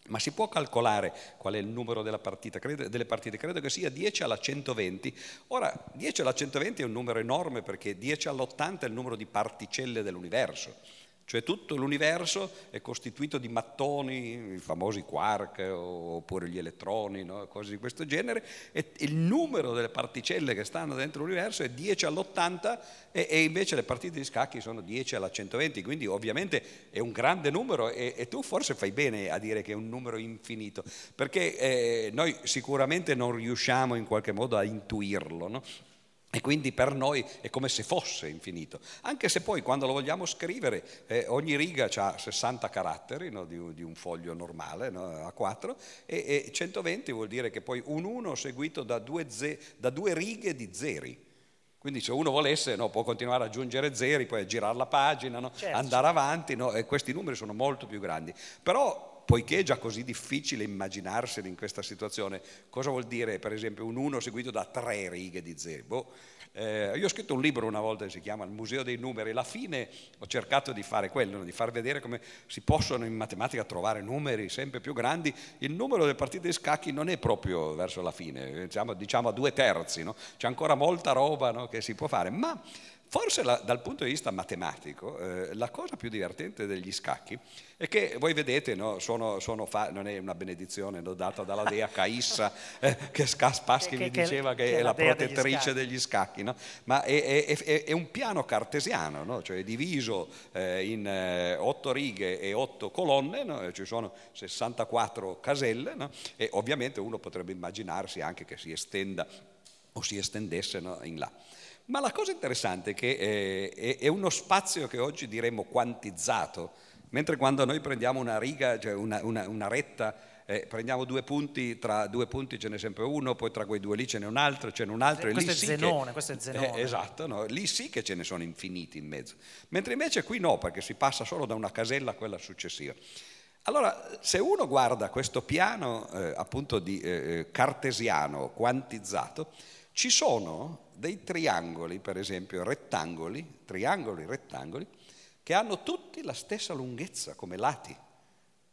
ma si può calcolare qual è il numero partita, credo, delle partite? Credo che sia 10 alla 120. Ora, 10 alla 120 è un numero enorme perché 10 all'80 è il numero di particelle dell'universo. Cioè tutto l'universo è costituito di mattoni, i famosi quark oppure gli elettroni, no? cose di questo genere, e il numero delle particelle che stanno dentro l'universo è 10 all'80 e, e invece le partite di scacchi sono 10 alla 120, quindi ovviamente è un grande numero e, e tu forse fai bene a dire che è un numero infinito, perché eh, noi sicuramente non riusciamo in qualche modo a intuirlo. No? E quindi per noi è come se fosse infinito, anche se poi quando lo vogliamo scrivere eh, ogni riga ha 60 caratteri no, di, di, un foglio normale no, a 4 e, e, 120 vuol dire che poi un 1 seguito da due, ze, da due righe di zeri. Quindi se uno volesse no, può continuare ad aggiungere zeri, poi girare la pagina, certo, andare avanti, e questi numeri sono molto più grandi. Però poiché è già così difficile immaginarseli in questa situazione, cosa vuol dire per esempio un 1 seguito da tre righe di zero? Eh, io ho scritto un libro una volta che si chiama Il Museo dei Numeri, alla fine ho cercato di fare quello, di far vedere come si possono in matematica trovare numeri sempre più grandi. Il numero delle partite di scacchi non è proprio verso la fine, diciamo, diciamo a due terzi, no? c'è ancora molta roba no, che si può fare, ma Forse la, dal punto di vista matematico eh, la cosa più divertente degli scacchi è che voi vedete, no, sono, sono fa- non è una benedizione no, data dalla dea Caissa eh, che Spassky mi diceva che, che è la protettrice degli scacchi, no? ma è, è, è, è, un piano cartesiano, cioè diviso eh, in eh, otto righe e otto colonne, ci sono 64 caselle e ovviamente uno potrebbe immaginarsi anche che si estenda o si estendesse in là. Ma la cosa interessante è che eh, è uno spazio che oggi diremmo quantizzato, mentre quando noi prendiamo una riga, cioè una, una, una retta, eh, prendiamo due punti, tra due punti ce n'è sempre uno, poi tra quei due lì ce n'è un altro, ce n'è un altro. Questo, e lì è, sì zenone, che, questo è Zenone, eh, esatto, no? lì sì che ce ne sono infiniti in mezzo. Mentre invece qui no, perché si passa solo da una casella a quella successiva. Allora, se uno guarda questo piano eh, appunto di eh, eh cartesiano quantizzato, ci sono dei triangoli, per esempio rettangoli, triangoli, rettangoli, che hanno tutti la stessa lunghezza come lati.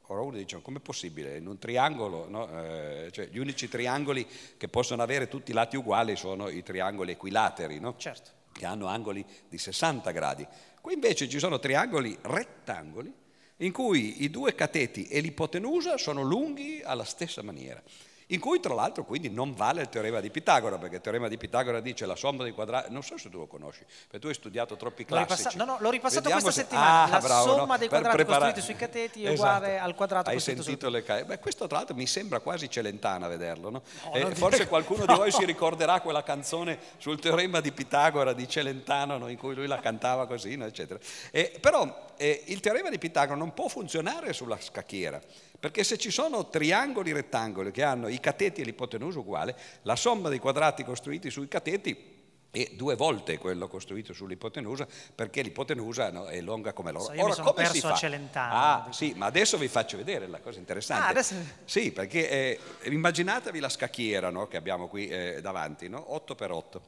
Ora uno dice, com'è possibile? In un triangolo, no? eh, cioè, gli unici triangoli che possono avere tutti i lati uguali sono i triangoli equilateri, no? certo. che hanno angoli di 60 gradi. Qui invece ci sono triangoli rettangoli in cui i due cateti e l'ipotenusa sono lunghi alla stessa maniera in cui tra l'altro quindi non vale il teorema di Pitagora, perché il teorema di Pitagora dice la somma dei quadrati, non so se tu lo conosci, perché tu hai studiato troppi classici. L'ho ripassato, no, no, l'ho ripassato Vediamo questa se... settimana, ah, la bravo, somma no? dei quadrati preparare... costruiti sui cateti è uguale esatto. al quadrato hai costruito sentito le ca... Beh, questo tra l'altro mi sembra quasi celentana vederlo, no? no eh, forse dire... qualcuno di voi si ricorderà quella canzone sul teorema di Pitagora di Celentano, in cui lui la cantava così, eccetera. Eh, però eh, il teorema di Pitagora non può funzionare sulla scacchiera, perché se ci sono triangoli rettangoli che hanno i cateti e l'ipotenusa uguale, la somma dei quadrati costruiti sui cateti è due volte quello costruito sull'ipotenusa perché l'ipotenusa no, è lunga come l'oro. So, io Ora, mi sono come perso si fa? a Celentano. Ah, sì, ma adesso vi faccio vedere la cosa interessante. Ah, adesso... Sì, perché eh, immaginatevi la scacchiera no, che abbiamo qui eh, davanti, no? 8 per 8.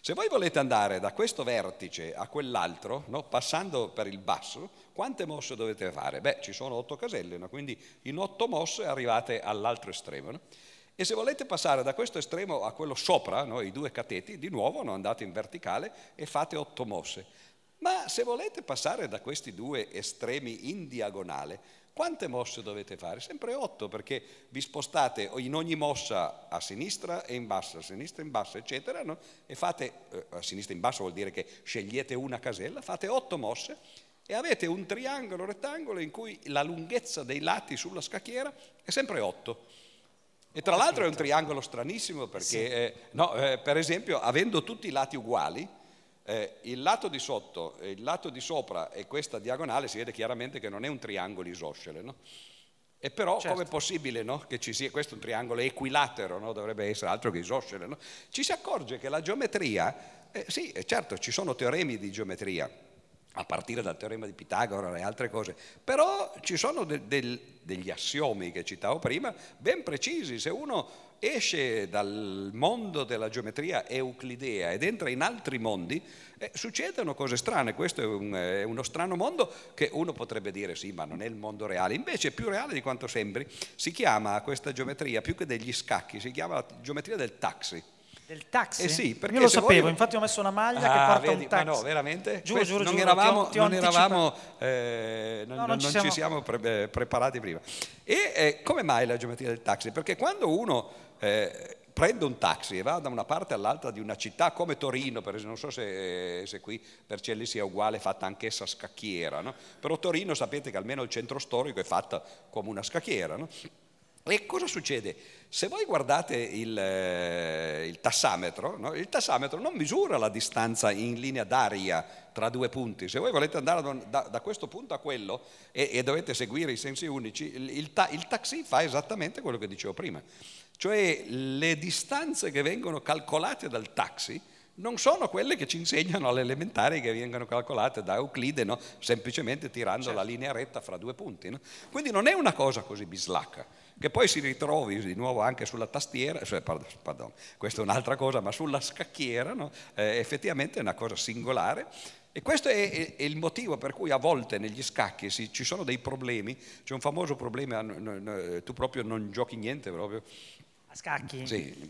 Se voi volete andare da questo vertice a quell'altro, no, passando per il basso, quante mosse dovete fare? Beh, ci sono otto caselle, no? quindi in otto mosse arrivate all'altro estremo. No? E se volete passare da questo estremo a quello sopra, i due cateti, di nuovo andate in verticale e fate otto mosse. Ma se volete passare da questi due estremi in diagonale, quante mosse dovete fare? Sempre otto, perché vi spostate in ogni mossa a sinistra e in basso, a sinistra e in basso, eccetera, no? e fate, eh, a sinistra e in basso vuol dire che scegliete una casella, fate otto mosse e avete un triangolo rettangolo in cui la lunghezza dei lati sulla scacchiera è sempre otto. E tra l'altro è un triangolo stranissimo perché, sì. eh, no, eh, per esempio, avendo tutti i lati uguali, eh, il lato di sotto, il lato di sopra e questa diagonale si vede chiaramente che non è un triangolo isoscele, no? E però certo. com'è possibile no? che ci sia questo un triangolo equilatero, no? dovrebbe essere altro che isoscele? No? Ci si accorge che la geometria, eh, sì, certo, ci sono teoremi di geometria, a partire dal teorema di Pitagora e altre cose, però ci sono de- del, degli assiomi che citavo prima, ben precisi. Se uno esce dal mondo della geometria euclidea ed entra in altri mondi, eh, succedono cose strane. Questo è, un, è, uno strano mondo che uno potrebbe dire sì, ma non è il mondo reale. Invece è più reale di quanto sembri. Si chiama questa geometria, più che degli scacchi, si chiama geometria del taxi. Del taxi? Eh sì, perché Io lo sapevo, voi... infatti ho messo una maglia ah, che porta vedi, un taxi. Ma no, veramente? Giuro, giuro, non giuro, eravamo, ti ho, ti ho non eravamo eh, non, no, non, ci, siamo... ci siamo pre- eh, preparati prima. E eh, come mai la geometria del taxi? Perché quando uno eh, prende un taxi e va da una parte all'altra di una città come Torino, per esempio, non so se, se qui Vercelli sia uguale, fatta anch'essa scacchiera, no? però Torino sapete che almeno il centro storico è fatta come una scacchiera. No? E cosa succede? Se voi guardate il, eh, il tassametro, no? il tassametro non misura la distanza in linea d'aria tra due punti. Se voi volete andare da, da, questo punto a quello e, e, dovete seguire i sensi unici, il, il, ta, il taxi fa esattamente quello che dicevo prima. Cioè le distanze che vengono calcolate dal taxi non sono quelle che ci insegnano alle elementari che vengono calcolate da Euclide, no? semplicemente tirando certo. la linea retta fra due punti. No? Quindi non è una cosa così bislacca, che poi si ritrovi di nuovo anche sulla tastiera, cioè, pardon, questa è un'altra cosa, ma sulla scacchiera, no? eh, effettivamente è una cosa singolare. E questo è, il motivo per cui a volte negli scacchi ci sono dei problemi, c'è un famoso problema, tu proprio non giochi niente proprio, a scacchi? Sì.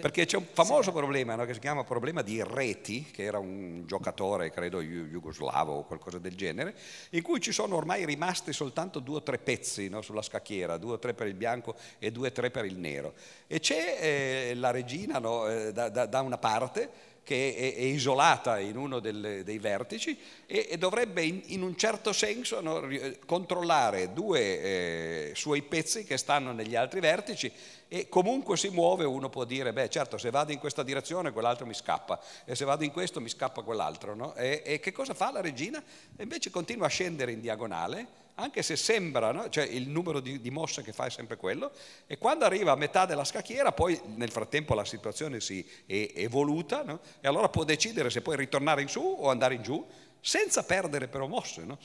Perché c'è un famoso sì. problema no, che si chiama problema di Reti, che era un giocatore, credo, jugoslavo o qualcosa del genere, in cui ci sono ormai rimasti soltanto due o tre pezzi no, sulla scacchiera, due o tre per il bianco e due o tre per il nero. E c'è eh, la regina no, eh, da, da, da una parte che è, è isolata in uno del, dei vertici e, e dovrebbe in, in, un certo senso no, controllare due eh, suoi pezzi che stanno negli altri vertici e comunque si muove uno può dire, beh certo se vado in questa direzione quell'altro mi scappa e se vado in questo mi scappa quell'altro. No? E, e che cosa fa la regina? E invece continua a scendere in diagonale anche se sembra, no? cioè il numero di, di, mosse che fa è sempre quello, e quando arriva a metà della scacchiera, poi nel frattempo la situazione si è evoluta, no? e allora può decidere se poi ritornare in su o andare in giù, senza perdere però mosse. No?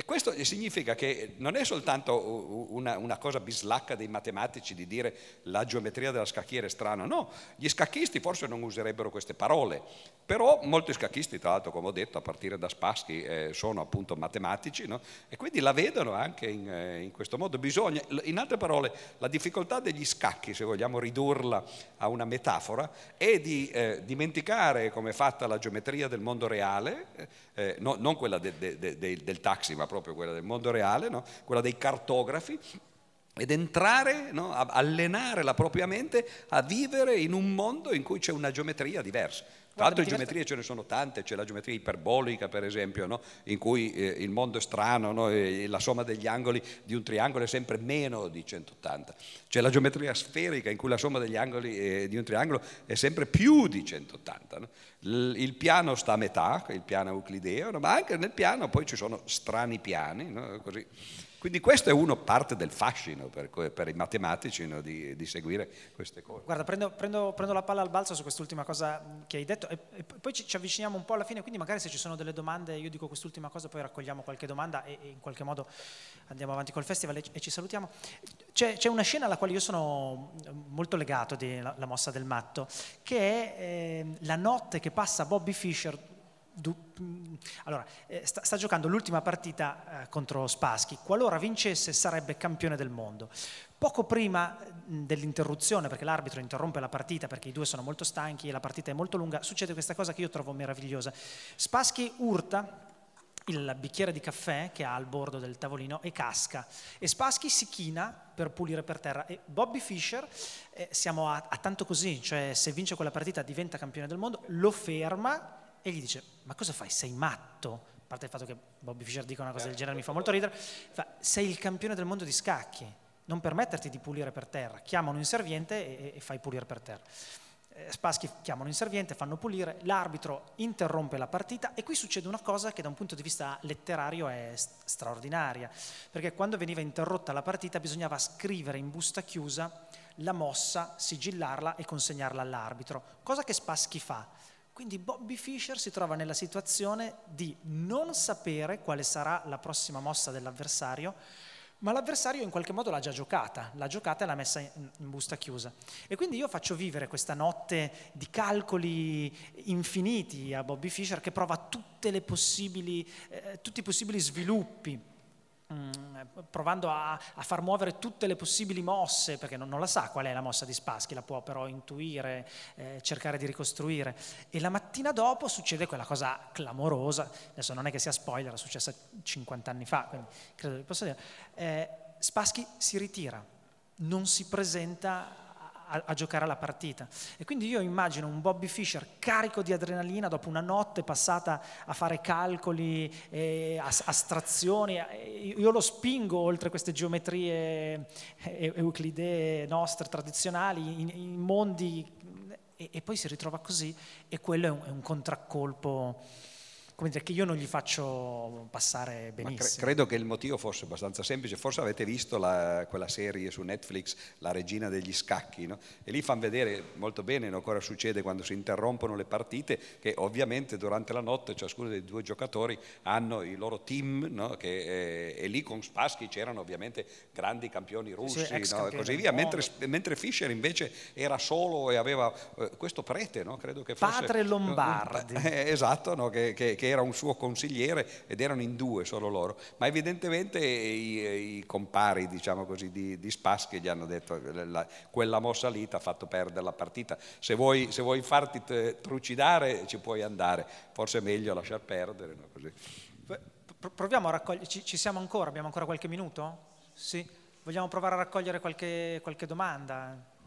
E questo significa che non è soltanto una, una, cosa bislacca dei matematici di dire la geometria della scacchiera è strana, no, gli scacchisti forse non userebbero queste parole, però molti scacchisti, tra l'altro come ho detto, a partire da Spassky, eh, sono appunto matematici no? e quindi la vedono anche in, eh, in, questo modo. Bisogna, in altre parole, la difficoltà degli scacchi, se vogliamo ridurla a una metafora, è di eh, dimenticare come è fatta la geometria del mondo reale, eh, no, non quella de, de, de, del taxi, ma proprio quella del mondo reale, no? quella dei cartografi, ed entrare, no? allenare la propria mente a vivere in un mondo in cui c'è una geometria diversa. Tra l'altro geometrie ce ne sono tante, c'è la geometria iperbolica per esempio, no? in cui eh, il mondo è strano no? e la somma degli angoli di un triangolo è sempre meno di 180. C'è la geometria sferica in cui la somma degli angoli eh, di un triangolo è sempre più di 180. No? Il, il piano sta a metà, il piano euclideo, ma anche nel piano poi ci sono strani piani, così. Quindi questo è uno parte del fascino per, per i matematici no, di, di, seguire queste cose. Guarda, prendo, prendo, prendo, la palla al balzo su quest'ultima cosa che hai detto e, e poi ci, ci, avviciniamo un po' alla fine, quindi magari se ci sono delle domande, io dico quest'ultima cosa, poi raccogliamo qualche domanda e, e in qualche modo andiamo avanti col festival e, e ci salutiamo. C'è, c'è, una scena alla quale io sono molto legato, della la mossa del matto, che è eh, la notte che passa Bobby Fischer Mm, allora, eh, sta, sta, giocando l'ultima partita eh, contro Spassky. Qualora vincesse sarebbe campione del mondo. Poco prima mm, dell'interruzione, perché l'arbitro interrompe la partita perché i due sono molto stanchi e la partita è molto lunga, succede questa cosa che io trovo meravigliosa. Spassky urta il bicchiere di caffè che ha al bordo del tavolino e casca e Spassky si china per pulire per terra e Bobby Fischer eh, siamo a, a tanto così cioè se vince quella partita diventa campione del mondo lo ferma e gli dice, ma cosa fai? Sei matto? A parte il fatto che Bobby Fischer dica una cosa del genere mi fa molto ridere. Fa, sei il campione del mondo di scacchi, non permetterti di pulire per terra. Chiama un inserviente e, e fai pulire per terra. Eh, Spassky chiama un inserviente, fanno pulire, l'arbitro interrompe la partita e qui succede una cosa che da un punto di vista letterario è straordinaria, perché quando veniva interrotta la partita bisognava scrivere in busta chiusa la mossa, sigillarla e consegnarla all'arbitro, cosa che Spassky fa quindi Bobby Fischer si trova nella situazione di non sapere quale sarà la prossima mossa dell'avversario, ma l'avversario in qualche modo l'ha già giocata, l'ha giocata e l'ha messa in, busta chiusa. E quindi io faccio vivere questa notte di calcoli infiniti a Bobby Fischer che prova eh, tutti i possibili sviluppi provando a, a, far muovere tutte le possibili mosse, perché non, non, la sa qual è la mossa di Spassky, la può però intuire, eh, cercare di ricostruire. E la mattina dopo succede quella cosa clamorosa, adesso non è che sia spoiler, è successa 50 anni fa, quindi credo che possa dire. Eh, Spassky si ritira, non si presenta a, a, giocare alla partita. E quindi io immagino un Bobby Fischer carico di adrenalina dopo una notte passata a fare calcoli, e astrazioni, io lo spingo oltre queste geometrie euclidee nostre tradizionali, in, in mondi, e, e, poi si ritrova così e quello è un, è un contraccolpo come dire, che io non gli faccio passare benissimo. Cre- credo che il motivo fosse abbastanza semplice, forse avete visto la, quella serie su Netflix, La regina degli scacchi, no? e lì fanno vedere molto bene no, cosa succede quando si interrompono le partite, che ovviamente durante la notte ciascuno dei due giocatori hanno i loro team, no? che, eh, e lì con Spassky c'erano ovviamente grandi campioni russi sì, e così via, mentre, mentre, Fischer invece era solo e aveva eh, questo prete, credo che fosse... Padre Lombardi. Eh, esatto, che, che, che era un suo consigliere ed erano in due solo loro, ma evidentemente i, i compari diciamo così, di, di Spassky gli hanno detto la, quella mossa lì ti ha fatto perdere la partita, se vuoi, se vuoi farti trucidare ci puoi andare, forse è meglio lasciar perdere. No? Proviamo a raccogliere, ci, ci, siamo ancora, abbiamo ancora qualche minuto? Sì, vogliamo provare a raccogliere qualche, qualche domanda?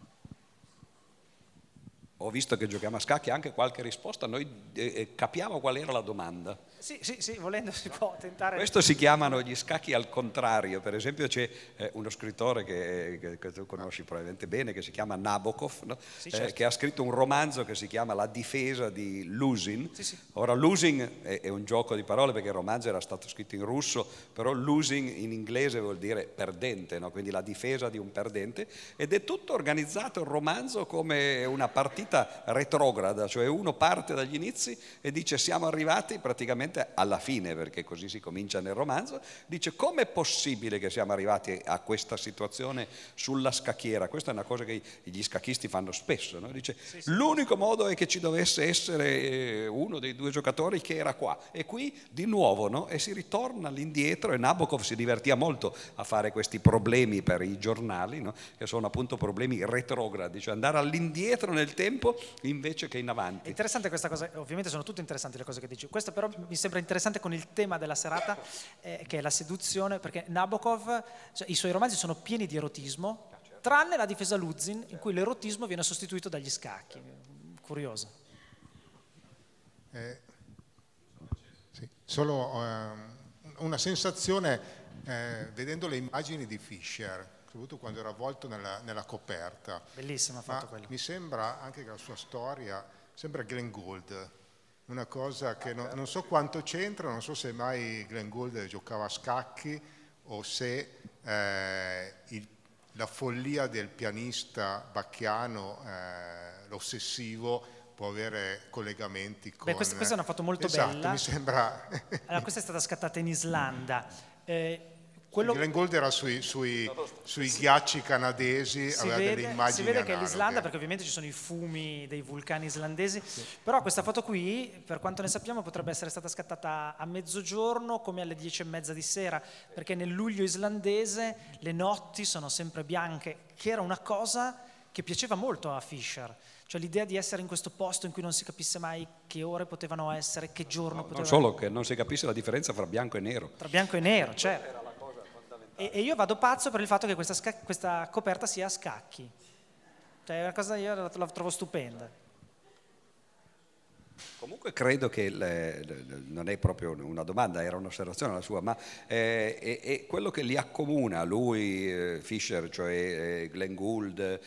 Ho visto che giochiamo a scacchi anche qualche risposta, noi eh, eh, capiamo qual era la domanda. Sì, sì, sì, volendo si può tentare. Questo si chiamano gli scacchi al contrario, per esempio c'è eh, uno scrittore che, che, che, tu conosci probabilmente bene, che si chiama Nabokov, no? sì, certo. eh, che ha scritto un romanzo che si chiama La difesa di Losing. Sì, Ora losing è, è, un gioco di parole perché il romanzo era stato scritto in russo, però losing in inglese vuol dire perdente, no? quindi la difesa di un perdente, ed è tutto organizzato il romanzo come una partita partita retrograda, cioè uno parte dagli inizi e dice siamo arrivati praticamente alla fine, perché così si comincia nel romanzo, dice com'è possibile che siamo arrivati a questa situazione sulla scacchiera? Questa è una cosa che gli scacchisti fanno spesso, no? dice sì, sì. l'unico modo è che ci dovesse essere eh, uno dei due giocatori che era qua e qui di nuovo no? e si ritorna all'indietro e Nabokov si divertia molto a fare questi problemi per i giornali, no? che sono appunto problemi retrogradi, cioè andare all'indietro nel tempo tempo invece che in avanti. È interessante questa cosa, ovviamente sono tutte interessanti le cose che dici, questo però mi sembra interessante con il tema della serata eh, che è la seduzione, perché Nabokov, cioè, i suoi romanzi sono pieni di erotismo, tranne la difesa Luzin in cui l'erotismo viene sostituito dagli scacchi. Curioso. Eh, sì, solo eh, una sensazione eh, vedendo le immagini di Fischer soprattutto quando era avvolto nella, nella coperta. Bellissima fatto quello. Mi sembra anche che la sua storia sembra Glenn Gould, una cosa che non, non, so quanto c'entra, non so se mai Glenn Gould giocava a scacchi o se eh, il, la follia del pianista bacchiano, eh, l'ossessivo, può avere collegamenti con... Beh, questa, questa è una foto molto esatto, bella. mi sembra... allora, questa è stata scattata in Islanda. Eh, quello... Glenn Gould era sui, sui, sui sì. ghiacci canadesi, si aveva vede, delle immagini Si vede che è l'Islanda, perché ovviamente ci sono i fumi dei vulcani islandesi, sì. però questa foto qui, per quanto ne sappiamo, potrebbe essere stata scattata a mezzogiorno come alle dieci e mezza di sera, perché nel luglio islandese le notti sono sempre bianche, che era una cosa che piaceva molto a Fisher. Cioè l'idea di essere in questo posto in cui non si capisse mai che ore potevano essere, che giorno no, potevano Non solo che non si capisse la differenza fra bianco e nero. Tra bianco e nero, certo. E, e, io vado pazzo per il fatto che questa, sca- questa coperta sia a scacchi. Cioè, è una cosa io la, la trovo stupenda. Comunque credo che le, le, non è proprio una domanda, era un'osservazione la sua, ma eh, è, è, quello che li accomuna, lui, eh, Fischer, cioè eh, Glenn Gould,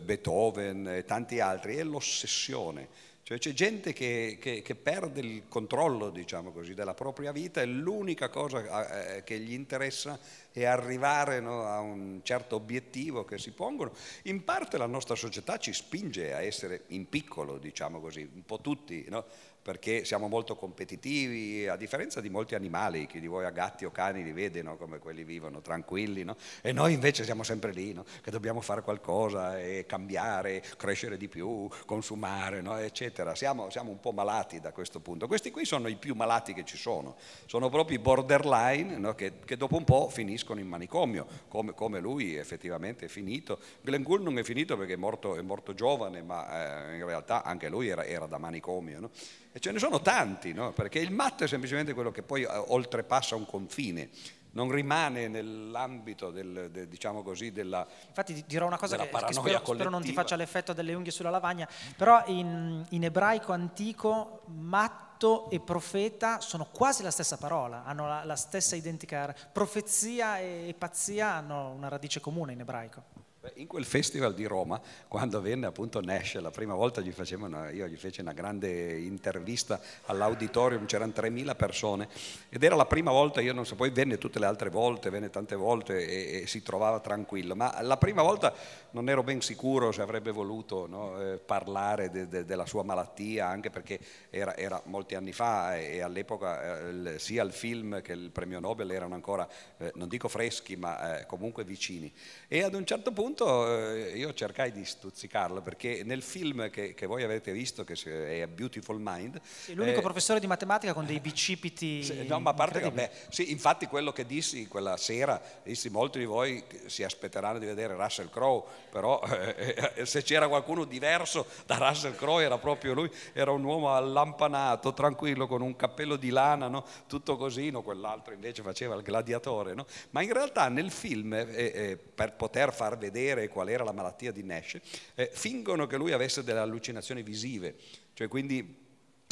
Beethoven e tanti altri, è l'ossessione cioè c'è gente che, che, che perde il controllo, diciamo così, della propria vita e l'unica cosa che gli interessa è arrivare no, a un certo obiettivo che si pongono. In parte la nostra società ci spinge a essere in piccolo, diciamo così, un po' tutti, no? Perché siamo molto competitivi, a differenza di molti animali, chi di voi ha gatti o cani li vede no? come quelli vivono tranquilli, no? e noi invece siamo sempre lì, no? che dobbiamo fare qualcosa e cambiare, crescere di più, consumare, eccetera. Siamo, siamo, un po' malati da questo punto. Questi qui sono i più malati che ci sono, sono proprio i borderline che, che, dopo un po' finiscono in manicomio, come, come, lui effettivamente è finito. Glenn Gould non è finito perché è morto, è morto giovane, ma eh, in realtà anche lui era, era da manicomio. E ce ne sono tanti, no? perché il matto è semplicemente quello che poi eh, oltrepassa un confine, non rimane nell'ambito del, de, diciamo così, della Infatti dirò una cosa che, che spero, spero, non ti faccia l'effetto delle unghie sulla lavagna, però in, in ebraico antico matto e profeta sono quasi la stessa parola, hanno la, la stessa identica, profezia e pazzia hanno una radice comune in ebraico. In quel festival di Roma, quando venne appunto Nash, la prima volta gli facevano, io gli feci una grande intervista all'auditorium, c'erano 3.000 persone ed era la prima volta, io non so, poi venne tutte le altre volte, venne tante volte e, e si trovava tranquillo, ma la prima volta non ero ben sicuro se avrebbe voluto no, eh, parlare de, de, della sua malattia, anche perché era, era molti anni fa e, e all'epoca eh, sia il film che il premio Nobel erano ancora, eh, non dico freschi, ma eh, comunque vicini. E ad un certo punto punto eh, io cercai di stuzzicarlo perché nel film che, che voi avete visto, che è Beautiful Mind... Sì, l'unico eh, professore di matematica con dei bicipiti... Sì, no, ma a parte beh, sì, infatti quello che dissi quella sera, dissi molti di voi si aspetteranno di vedere Russell Crowe, però eh, eh, se c'era qualcuno diverso da Russell Crowe era proprio lui, era un uomo allampanato, tranquillo, con un cappello di lana, no? tutto così, no? quell'altro invece faceva il gladiatore. No? Ma in realtà nel film, eh, eh per poter far vedere vedere qual era la malattia di Nash, eh, fingono che lui avesse delle allucinazioni visive, cioè quindi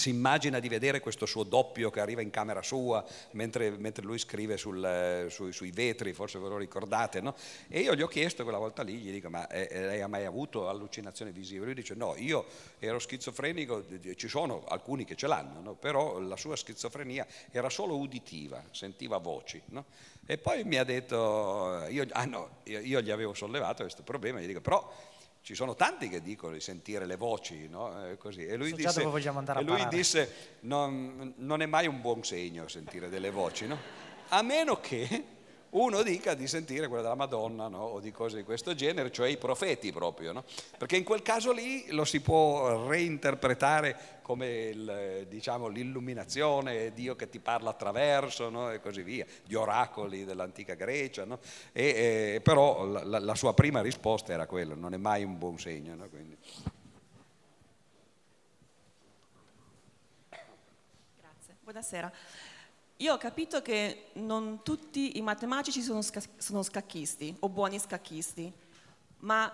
si immagina di vedere questo suo doppio che arriva in camera sua mentre, mentre lui scrive sul, eh, sui, sui, vetri, forse ve lo ricordate, no? E io gli ho chiesto quella volta lì, gli dico, ma eh, eh lei ha mai avuto allucinazioni visive? Lui dice, no, io ero schizofrenico, ci sono alcuni che ce l'hanno, no? però la sua schizofrenia era solo uditiva, sentiva voci, no? E poi mi ha detto, io, ah no, io gli avevo sollevato questo problema, gli dico, però ci sono tanti che dicono di sentire le voci, no? eh, così. E lui so disse, e lui disse non, non, è mai un buon segno sentire delle voci, no? a meno che uno dica di sentire quella della Madonna no? o di cose di questo genere, cioè i profeti proprio, no? perché in quel caso lì lo si può reinterpretare come il, diciamo, l'illuminazione, Dio che ti parla attraverso no? e così via, gli oracoli dell'antica Grecia, e, e, però la, la, sua prima risposta era quella, non è mai un buon segno. Grazie, buonasera. Io ho capito che non tutti i matematici sono, sca- sono scacchisti o buoni scacchisti, ma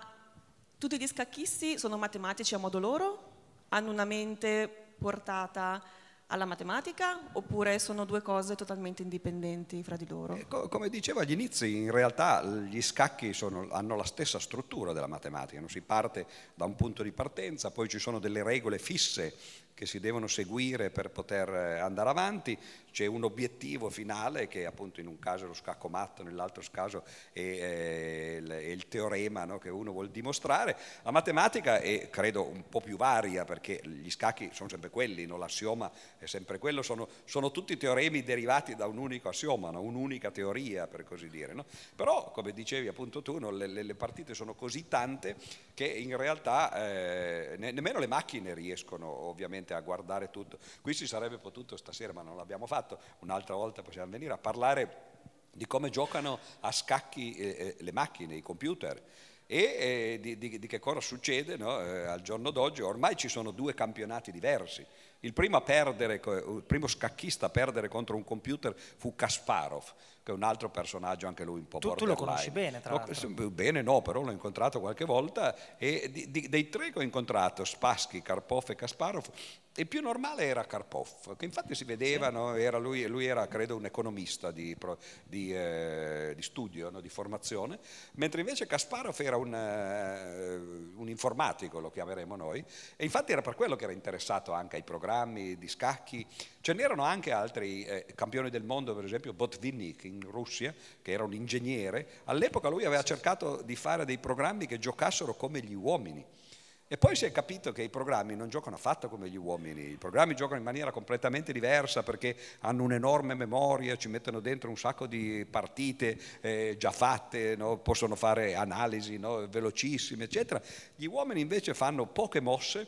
tutti gli scacchisti sono matematici a modo loro? Hanno una mente portata alla matematica oppure sono due cose totalmente indipendenti fra di loro? Eh, come dicevo agli inizi, in realtà gli scacchi sono, hanno la stessa struttura della matematica, non si parte da un punto di partenza, poi ci sono delle regole fisse che si devono seguire per poter eh, andare avanti, c'è un obiettivo finale che appunto in un caso è lo scacco matto, nell'altro caso è, è, è il teorema no, che uno vuole dimostrare. La matematica è credo un po' più varia perché gli scacchi sono sempre quelli, no? l'assioma è sempre quello, sono, sono, tutti teoremi derivati da un unico assioma, no? un'unica teoria per così dire. Però come dicevi appunto tu, le, le, partite sono così tante che in realtà eh, ne, nemmeno le macchine riescono ovviamente a guardare tutto. Qui si sarebbe potuto stasera, ma non l'abbiamo fatto, un'altra volta possiamo venire a parlare di come giocano a scacchi eh, eh le macchine, i computer e eh, di, di, di, che cosa succede no? al giorno d'oggi. Ormai ci sono due campionati diversi. Il primo, perdere, il primo, scacchista a perdere contro un computer fu Kasparov, che è un altro personaggio anche lui un po' tu. Tu lo conosci bene, tra l'altro. Bene no, però l'ho incontrato qualche volta e di, di, dei tre che ho incontrato, Spassky, Karpov e Kasparov, il più normale era Karpov, che infatti si vedeva, sì. no? era lui, lui, era credo un economista di, di, eh, di studio, no? di formazione, mentre invece Kasparov era un, uh, un, informatico, lo chiameremo noi, e infatti era per quello che era interessato anche ai programmi di scacchi. Ce n'erano anche altri eh, campioni del mondo, per esempio Botvinnik in Russia, che era un ingegnere. All'epoca lui aveva cercato di fare dei programmi che giocassero come gli uomini. E poi si è capito che i programmi non giocano affatto come gli uomini, i programmi giocano in maniera completamente diversa perché hanno un'enorme memoria, ci mettono dentro un sacco di partite eh, già fatte, no? possono fare analisi no? velocissime, eccetera. Gli uomini invece fanno poche mosse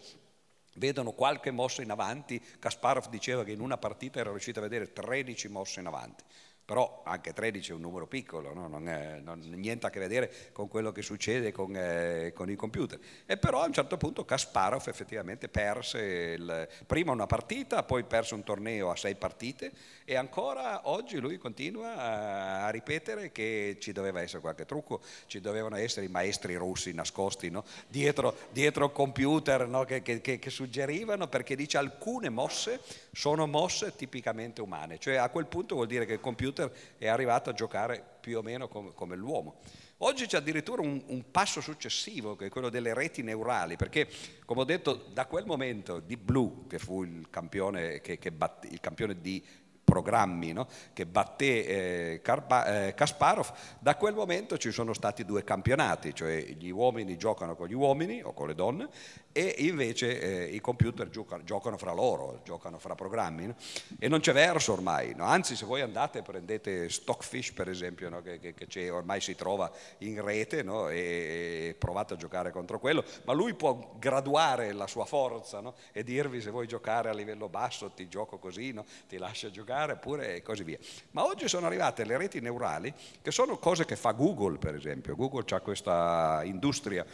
vedono qualche mossa in avanti. Kasparov diceva che in una partita era riuscito a vedere 13 mosse in avanti però anche 13 è un numero piccolo, no? non, ha niente a che vedere con quello che succede con, eh, con, i computer. E però a un certo punto Kasparov effettivamente perse il, prima una partita, poi perse un torneo a sei partite e ancora oggi lui continua a, a ripetere che ci doveva essere qualche trucco, ci dovevano essere i maestri russi nascosti no? dietro, dietro computer no? che, che, che, che suggerivano perché dice alcune mosse sono mosse tipicamente umane, cioè a quel punto vuol dire che il computer è arrivato a giocare più o meno come, come l'uomo. Oggi c'è addirittura un, un, passo successivo che è quello delle reti neurali, perché come ho detto da quel momento di Blue, che fu il campione, che, che batte, il campione di programmi no? che batté eh, Karpa, eh, Kasparov, da quel momento ci sono stati due campionati, cioè gli uomini giocano con gli uomini o con le donne e invece eh, i computer giocano, giocano, fra loro, giocano fra programmi no? e non c'è verso ormai, no? anzi se voi andate e prendete Stockfish per esempio che, che, che ormai si trova in rete e, e, provate a giocare contro quello, ma lui può graduare la sua forza e dirvi se vuoi giocare a livello basso ti gioco così, ti lascia giocare pure e così via. Ma oggi sono arrivate le reti neurali che sono cose che fa Google per esempio, Google ha questa industria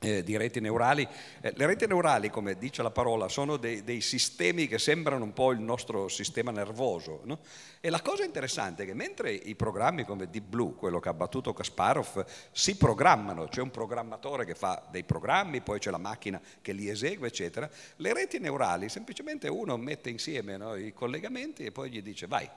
eh, di reti neurali. Eh, le reti neurali, come dice la parola, sono dei, dei, sistemi che sembrano un po' il nostro sistema nervoso. No? E la cosa interessante è che mentre i programmi come Deep Blue, quello che ha battuto Kasparov, si programmano, c'è un programmatore che fa dei programmi, poi c'è la macchina che li esegue, eccetera, le reti neurali semplicemente uno mette insieme no, i collegamenti e poi gli dice vai,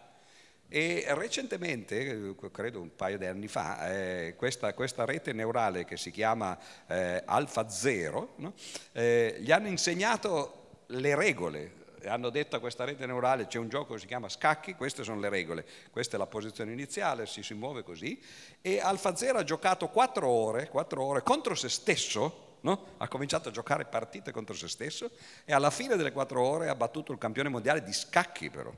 e recentemente, credo un paio di anni fa, eh, questa, questa, rete neurale che si chiama eh, Alpha Zero, no? eh, gli hanno insegnato le regole. Hanno detto a questa rete neurale c'è un gioco che si chiama scacchi, queste sono le regole, questa è la posizione iniziale, si, si muove così. E Alpha Zero ha giocato quattro ore, quattro ore contro se stesso, No? ha cominciato a giocare partite contro se stesso e alla fine delle quattro ore ha battuto il campione mondiale di scacchi però.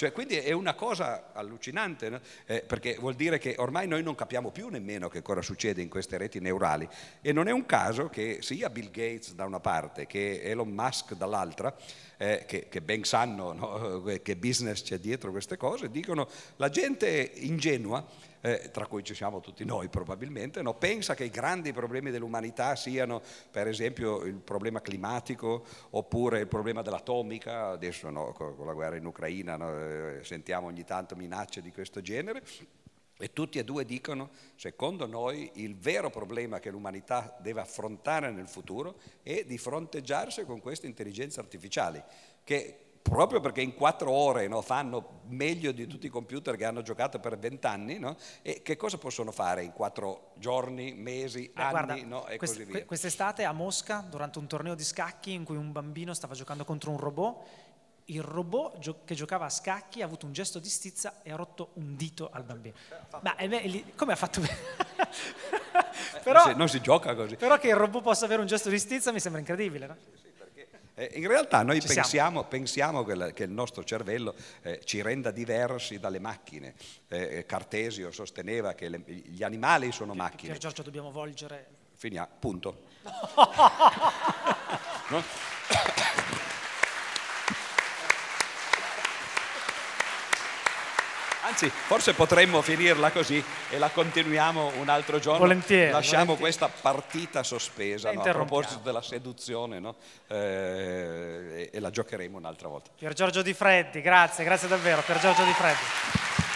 Cioè, quindi è una cosa allucinante, no? eh, perché vuol dire che ormai noi non capiamo più nemmeno che cosa succede in queste reti neurali e non è un caso che sia Bill Gates da una parte che Elon Musk dall'altra, eh, che, che, ben sanno no? che business c'è dietro queste cose, dicono la gente ingenua eh, tra cui ci siamo tutti noi probabilmente, no? pensa che i grandi problemi dell'umanità siano per esempio il problema climatico oppure il problema dell'atomica, adesso no, con, la guerra in Ucraina eh, sentiamo ogni tanto minacce di questo genere. E tutti e due dicono, secondo noi, il vero problema che l'umanità deve affrontare nel futuro è di fronteggiarsi con queste intelligenze artificiali, che proprio perché in quattro ore no, fanno meglio di tutti i computer che hanno giocato per vent'anni, no? e che cosa possono fare in quattro giorni, mesi, Beh, anni guarda, no? e quest- così via. Quest'estate a Mosca, durante un torneo di scacchi in cui un bambino stava giocando contro un robot, il robot gio- che giocava a scacchi ha avuto un gesto di stizza e ha rotto un dito al bambino. Ma beh, come ha fatto però, non, si, non si gioca così. Però che il robot possa avere un gesto di stizza mi sembra incredibile, no? Eh, in realtà noi pensiamo, pensiamo, che, la, che, il nostro cervello eh, ci renda diversi dalle macchine. Eh, eh Cartesio sosteneva che le, gli animali sono macchine. Pier Giorgio dobbiamo volgere. Finiamo, punto. no? Anzi, forse potremmo finirla così e la continuiamo un altro giorno. Volentieri. Lasciamo volentieri. questa partita sospesa no? a proposito della seduzione no? eh, e, la giocheremo un'altra volta. Pier Giorgio Di Freddi, grazie, grazie davvero. Pier Giorgio Di Freddi.